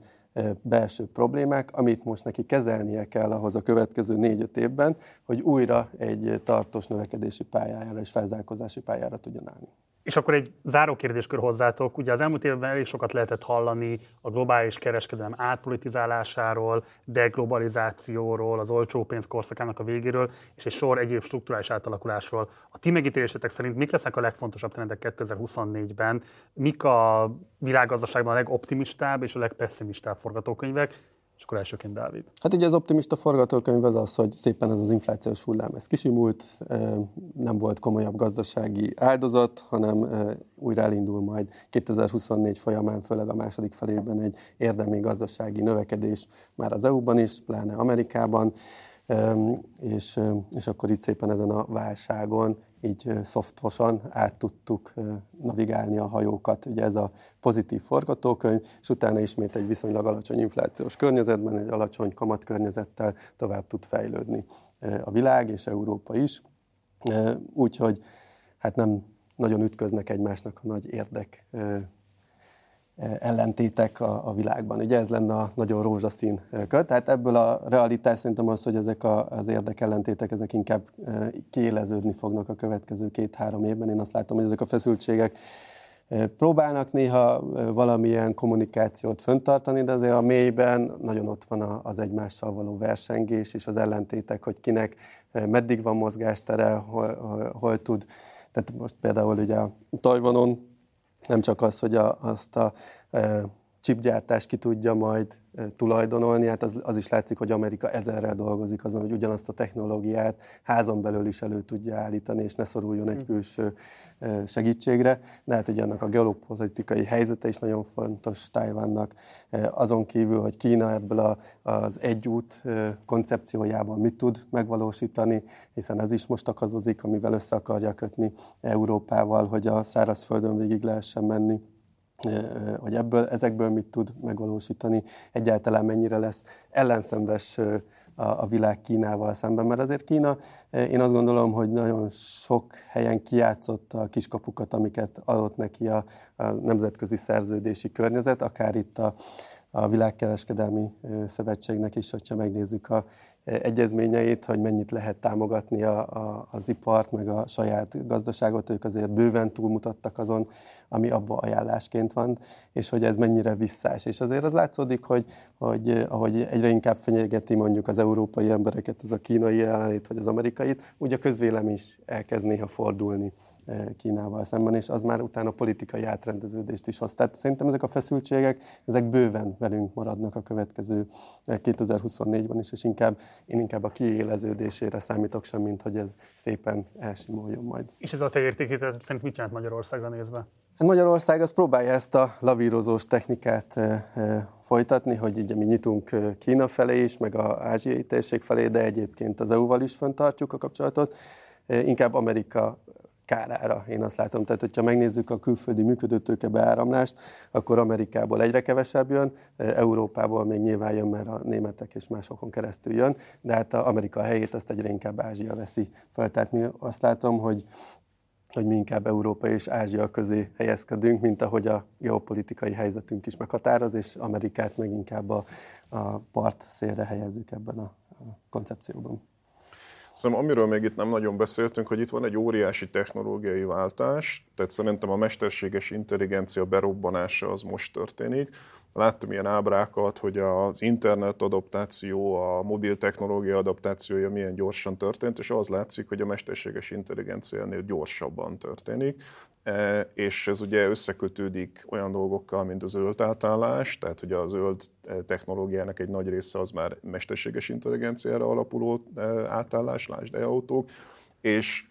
Speaker 2: belső problémák, amit most neki kezelnie kell ahhoz a következő négy-öt évben, hogy újra egy tartós növekedési pályára és felzárkózási pályára tudjon állni.
Speaker 1: És akkor egy záró kérdéskör hozzátok. Ugye az elmúlt évben elég sokat lehetett hallani a globális kereskedelem átpolitizálásáról, deglobalizációról, az olcsó pénz korszakának a végéről, és egy sor egyéb struktúrális átalakulásról. A ti megítélésetek szerint mik lesznek a legfontosabb trendek 2024-ben? Mik a világgazdaságban a legoptimistább és a legpesszimistább forgatókönyvek? És akkor elsőként Dávid.
Speaker 2: Hát ugye az optimista forgatókönyv az az, hogy szépen ez az inflációs hullám ez kisimult, nem volt komolyabb gazdasági áldozat, hanem újra elindul majd 2024 folyamán, főleg a második felében egy érdemi gazdasági növekedés már az EU-ban is, pláne Amerikában, és, és akkor itt szépen ezen a válságon így szoftvosan át tudtuk navigálni a hajókat. Ugye ez a pozitív forgatókönyv, és utána ismét egy viszonylag alacsony inflációs környezetben, egy alacsony kamatkörnyezettel tovább tud fejlődni a világ és Európa is. Úgyhogy hát nem nagyon ütköznek egymásnak a nagy érdek ellentétek a, a világban. Ugye ez lenne a nagyon rózsaszín köt. Tehát ebből a realitás szerintem az, hogy ezek a, az érdekellentétek, ezek inkább kiéleződni fognak a következő két-három évben. Én azt látom, hogy ezek a feszültségek próbálnak néha valamilyen kommunikációt föntartani, de azért a mélyben nagyon ott van az egymással való versengés és az ellentétek, hogy kinek meddig van mozgástere, hol, hol, hol tud. Tehát most például ugye a Tajvanon nem csak az, hogy a, azt a chipgyártás ki tudja majd tulajdonolni, hát az, az is látszik, hogy Amerika ezerrel dolgozik azon, hogy ugyanazt a technológiát házon belül is elő tudja állítani, és ne szoruljon egy hm. külső segítségre. De hát ugye annak a geopolitikai helyzete is nagyon fontos Tájvánnak. Azon kívül, hogy Kína ebből a, az egyút koncepciójában mit tud megvalósítani, hiszen ez is most akadozik, amivel össze akarja kötni Európával, hogy a szárazföldön végig lehessen menni hogy ebből, ezekből mit tud megvalósítani, egyáltalán mennyire lesz ellenszenves a, világ Kínával szemben, mert azért Kína, én azt gondolom, hogy nagyon sok helyen kiátszott a kiskapukat, amiket adott neki a, a nemzetközi szerződési környezet, akár itt a, a Világkereskedelmi Szövetségnek is, hogyha megnézzük a egyezményeit, hogy mennyit lehet támogatni a, a, az ipart, meg a saját gazdaságot, ők azért bőven túlmutattak azon, ami abban ajánlásként van, és hogy ez mennyire visszás. És azért az látszódik, hogy, hogy ahogy egyre inkább fenyegeti mondjuk az európai embereket, ez a kínai jelenlét, vagy az amerikait, úgy a közvélem is elkezd néha fordulni Kínával szemben, és az már utána politikai átrendeződést is hoz. Tehát szerintem ezek a feszültségek, ezek bőven velünk maradnak a következő 2024-ben is, és inkább, én inkább a kiéleződésére számítok sem, mint hogy ez szépen elsimoljon majd.
Speaker 1: És ez a te értékítet szerint mit csinált Magyarországra nézve?
Speaker 2: Hát Magyarország az próbálja ezt a lavírozós technikát folytatni, hogy ugye mi nyitunk Kína felé is, meg a ázsiai térség felé, de egyébként az EU-val is föntartjuk a kapcsolatot. Inkább Amerika kárára, én azt látom. Tehát, hogyha megnézzük a külföldi működőtőke beáramlást, akkor Amerikából egyre kevesebb jön, Európából még nyilván jön, mert a németek és másokon keresztül jön, de hát a Amerika helyét azt egyre inkább Ázsia veszi fel. Tehát mi azt látom, hogy hogy mi inkább Európa és Ázsia közé helyezkedünk, mint ahogy a geopolitikai helyzetünk is meghatároz, és Amerikát meg inkább a, a part szélre helyezzük ebben a, a koncepcióban.
Speaker 3: Szerintem amiről még itt nem nagyon beszéltünk, hogy itt van egy óriási technológiai váltás, tehát szerintem a mesterséges intelligencia berobbanása az most történik. Láttam ilyen ábrákat, hogy az internet adaptáció, a mobil technológia adaptációja milyen gyorsan történt, és az látszik, hogy a mesterséges intelligencia ennél gyorsabban történik. E, és ez ugye összekötődik olyan dolgokkal, mint a zöld átállás, tehát hogy a zöld e, technológiának egy nagy része az már mesterséges intelligenciára alapuló e, átállás, lásd autók, és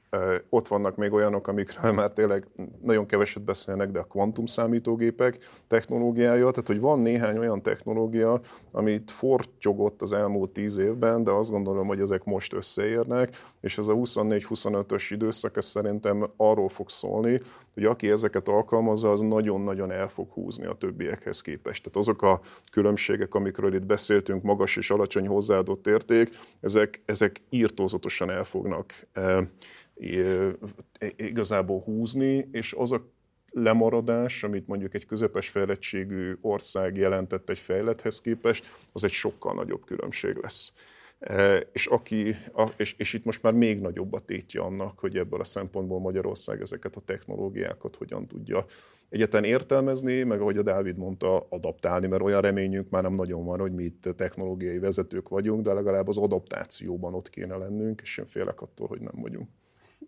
Speaker 3: ott vannak még olyanok, amikről már tényleg nagyon keveset beszélnek, de a kvantum számítógépek technológiája, tehát hogy van néhány olyan technológia, amit fortyogott az elmúlt tíz évben, de azt gondolom, hogy ezek most összeérnek, és ez a 24-25-ös időszak, ez szerintem arról fog szólni, hogy aki ezeket alkalmazza, az nagyon-nagyon el fog húzni a többiekhez képest. Tehát azok a különbségek, amikről itt beszéltünk, magas és alacsony hozzáadott érték, ezek, ezek írtózatosan el fognak igazából húzni, és az a lemaradás, amit mondjuk egy közepes fejlettségű ország jelentett egy fejlethez képest, az egy sokkal nagyobb különbség lesz. És, aki, és, és itt most már még nagyobb a tétje annak, hogy ebből a szempontból Magyarország ezeket a technológiákat hogyan tudja egyetlen értelmezni, meg ahogy a Dávid mondta, adaptálni, mert olyan reményünk már nem nagyon van, hogy mi itt technológiai vezetők vagyunk, de legalább az adaptációban ott kéne lennünk, és én félek attól, hogy nem vagyunk.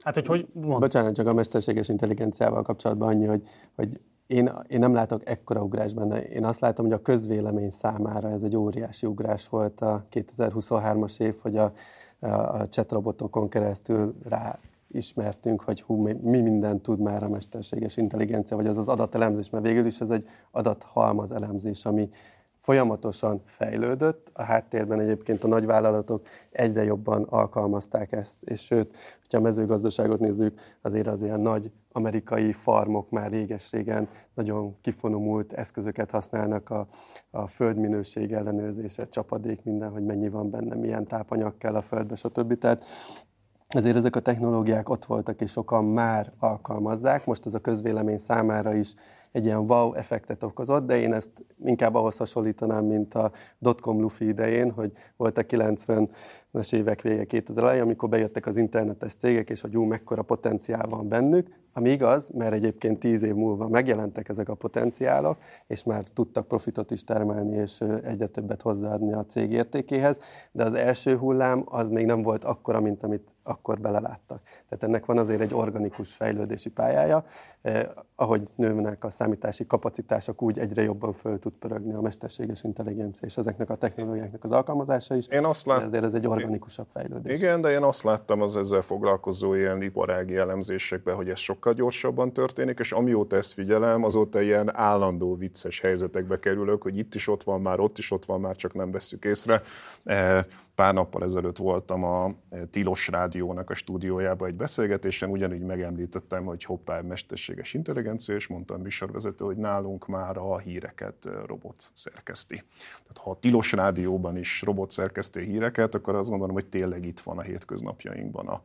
Speaker 2: Hát, hogy hogy mond? Bocsánat, csak a mesterséges intelligenciával kapcsolatban annyi, hogy, hogy én, én nem látok ekkora ugrás benne. Én azt látom, hogy a közvélemény számára ez egy óriási ugrás volt a 2023-as év, hogy a, a, a chatrobotokon keresztül rá ismertünk, hogy hú, mi mindent tud már a mesterséges intelligencia, vagy ez az adatelemzés, mert végül is ez egy adathalmaz elemzés, ami folyamatosan fejlődött. A háttérben egyébként a nagyvállalatok egyre jobban alkalmazták ezt, és sőt, ha a mezőgazdaságot nézzük, azért az ilyen nagy amerikai farmok már réges-régen nagyon kifonomult eszközöket használnak a, a földminőség ellenőrzése, csapadék, minden, hogy mennyi van benne, milyen tápanyag kell a földbe, stb. Tehát ezért ezek a technológiák ott voltak, és sokan már alkalmazzák. Most ez a közvélemény számára is egy ilyen wow effektet okozott, de én ezt inkább ahhoz hasonlítanám, mint a dotcom lufi idején, hogy volt a 90-es évek vége 2000 elején, amikor bejöttek az internetes cégek, és hogy jú, mekkora potenciál van bennük, ami igaz, mert egyébként tíz év múlva megjelentek ezek a potenciálok, és már tudtak profitot is termelni, és egyre többet hozzáadni a cég értékéhez, de az első hullám az még nem volt akkora, mint amit akkor beleláttak. Tehát ennek van azért egy organikus fejlődési pályája, eh, ahogy nőnek a számítási kapacitások, úgy egyre jobban föl tud pörögni a mesterséges intelligencia és ezeknek a technológiáknak az alkalmazása is. Én azt lát... ezért ez egy organikusabb fejlődés.
Speaker 3: Igen, de én azt láttam az ezzel foglalkozó ilyen iparági elemzésekben, hogy ez sokkal gyorsabban történik, és amióta ezt figyelem, azóta ilyen állandó vicces helyzetekbe kerülök, hogy itt is ott van már, ott is ott van már, csak nem veszük észre. Eh, pár nappal ezelőtt voltam a Tilos Rádiónak a stúdiójában egy beszélgetésen, ugyanígy megemlítettem, hogy hoppá, mesterséges intelligencia, és mondtam műsorvezető, hogy nálunk már a híreket robot szerkeszti. Tehát ha a Tilos Rádióban is robot szerkeszti híreket, akkor azt gondolom, hogy tényleg itt van a hétköznapjainkban a,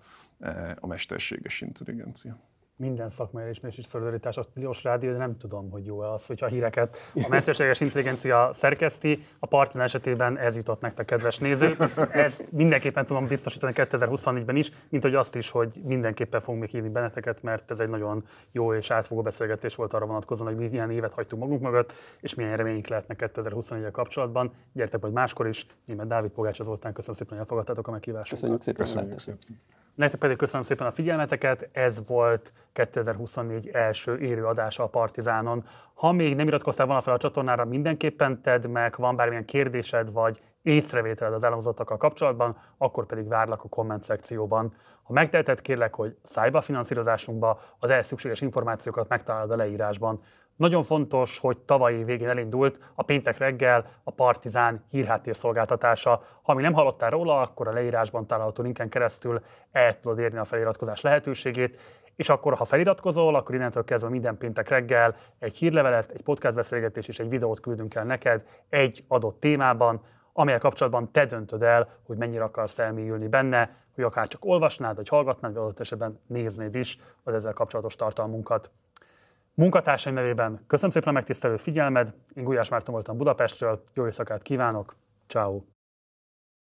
Speaker 3: a mesterséges intelligencia
Speaker 1: minden szakmai elismerés és szolidaritás a Tilos Rádió, de nem tudom, hogy jó az, hogyha a híreket a mesterséges intelligencia szerkeszti. A Partizán esetében ez jutott nektek, kedves néző. Ez mindenképpen tudom biztosítani 2024-ben is, mint hogy azt is, hogy mindenképpen fogunk még hívni benneteket, mert ez egy nagyon jó és átfogó beszélgetés volt arra vonatkozóan, hogy milyen évet hagytunk magunk mögött, és milyen reményünk lehetnek 2024 kapcsolatban. Gyertek majd máskor is. Német Dávid Pogács az voltán. Köszönöm szépen, hogy elfogadtátok a meghívást.
Speaker 2: Köszönjük szépen. Köszönjük szépen.
Speaker 1: Nektek pedig köszönöm szépen a figyelmeteket, ez volt 2024 első élő adása a Partizánon. Ha még nem iratkoztál volna fel a csatornára, mindenképpen tedd meg, van bármilyen kérdésed vagy észrevételed az elhangzottakkal kapcsolatban, akkor pedig várlak a komment szekcióban. Ha megteheted, kérlek, hogy szállj be a finanszírozásunkba, az ehhez szükséges információkat megtalálod a leírásban. Nagyon fontos, hogy tavalyi végén elindult a péntek reggel a Partizán hírháttér szolgáltatása. Ha mi nem hallottál róla, akkor a leírásban található linken keresztül el tudod érni a feliratkozás lehetőségét, és akkor, ha feliratkozol, akkor innentől kezdve minden péntek reggel egy hírlevelet, egy podcast beszélgetés és egy videót küldünk el neked egy adott témában, amelyel kapcsolatban te döntöd el, hogy mennyire akarsz elmélyülni benne, hogy akár csak olvasnád, vagy hallgatnád, vagy adott esetben néznéd is az ezzel kapcsolatos tartalmunkat. Munkatársaim nevében köszönöm szépen a megtisztelő figyelmed, én Gulyás Márton voltam Budapestről, jó éjszakát kívánok, ciao.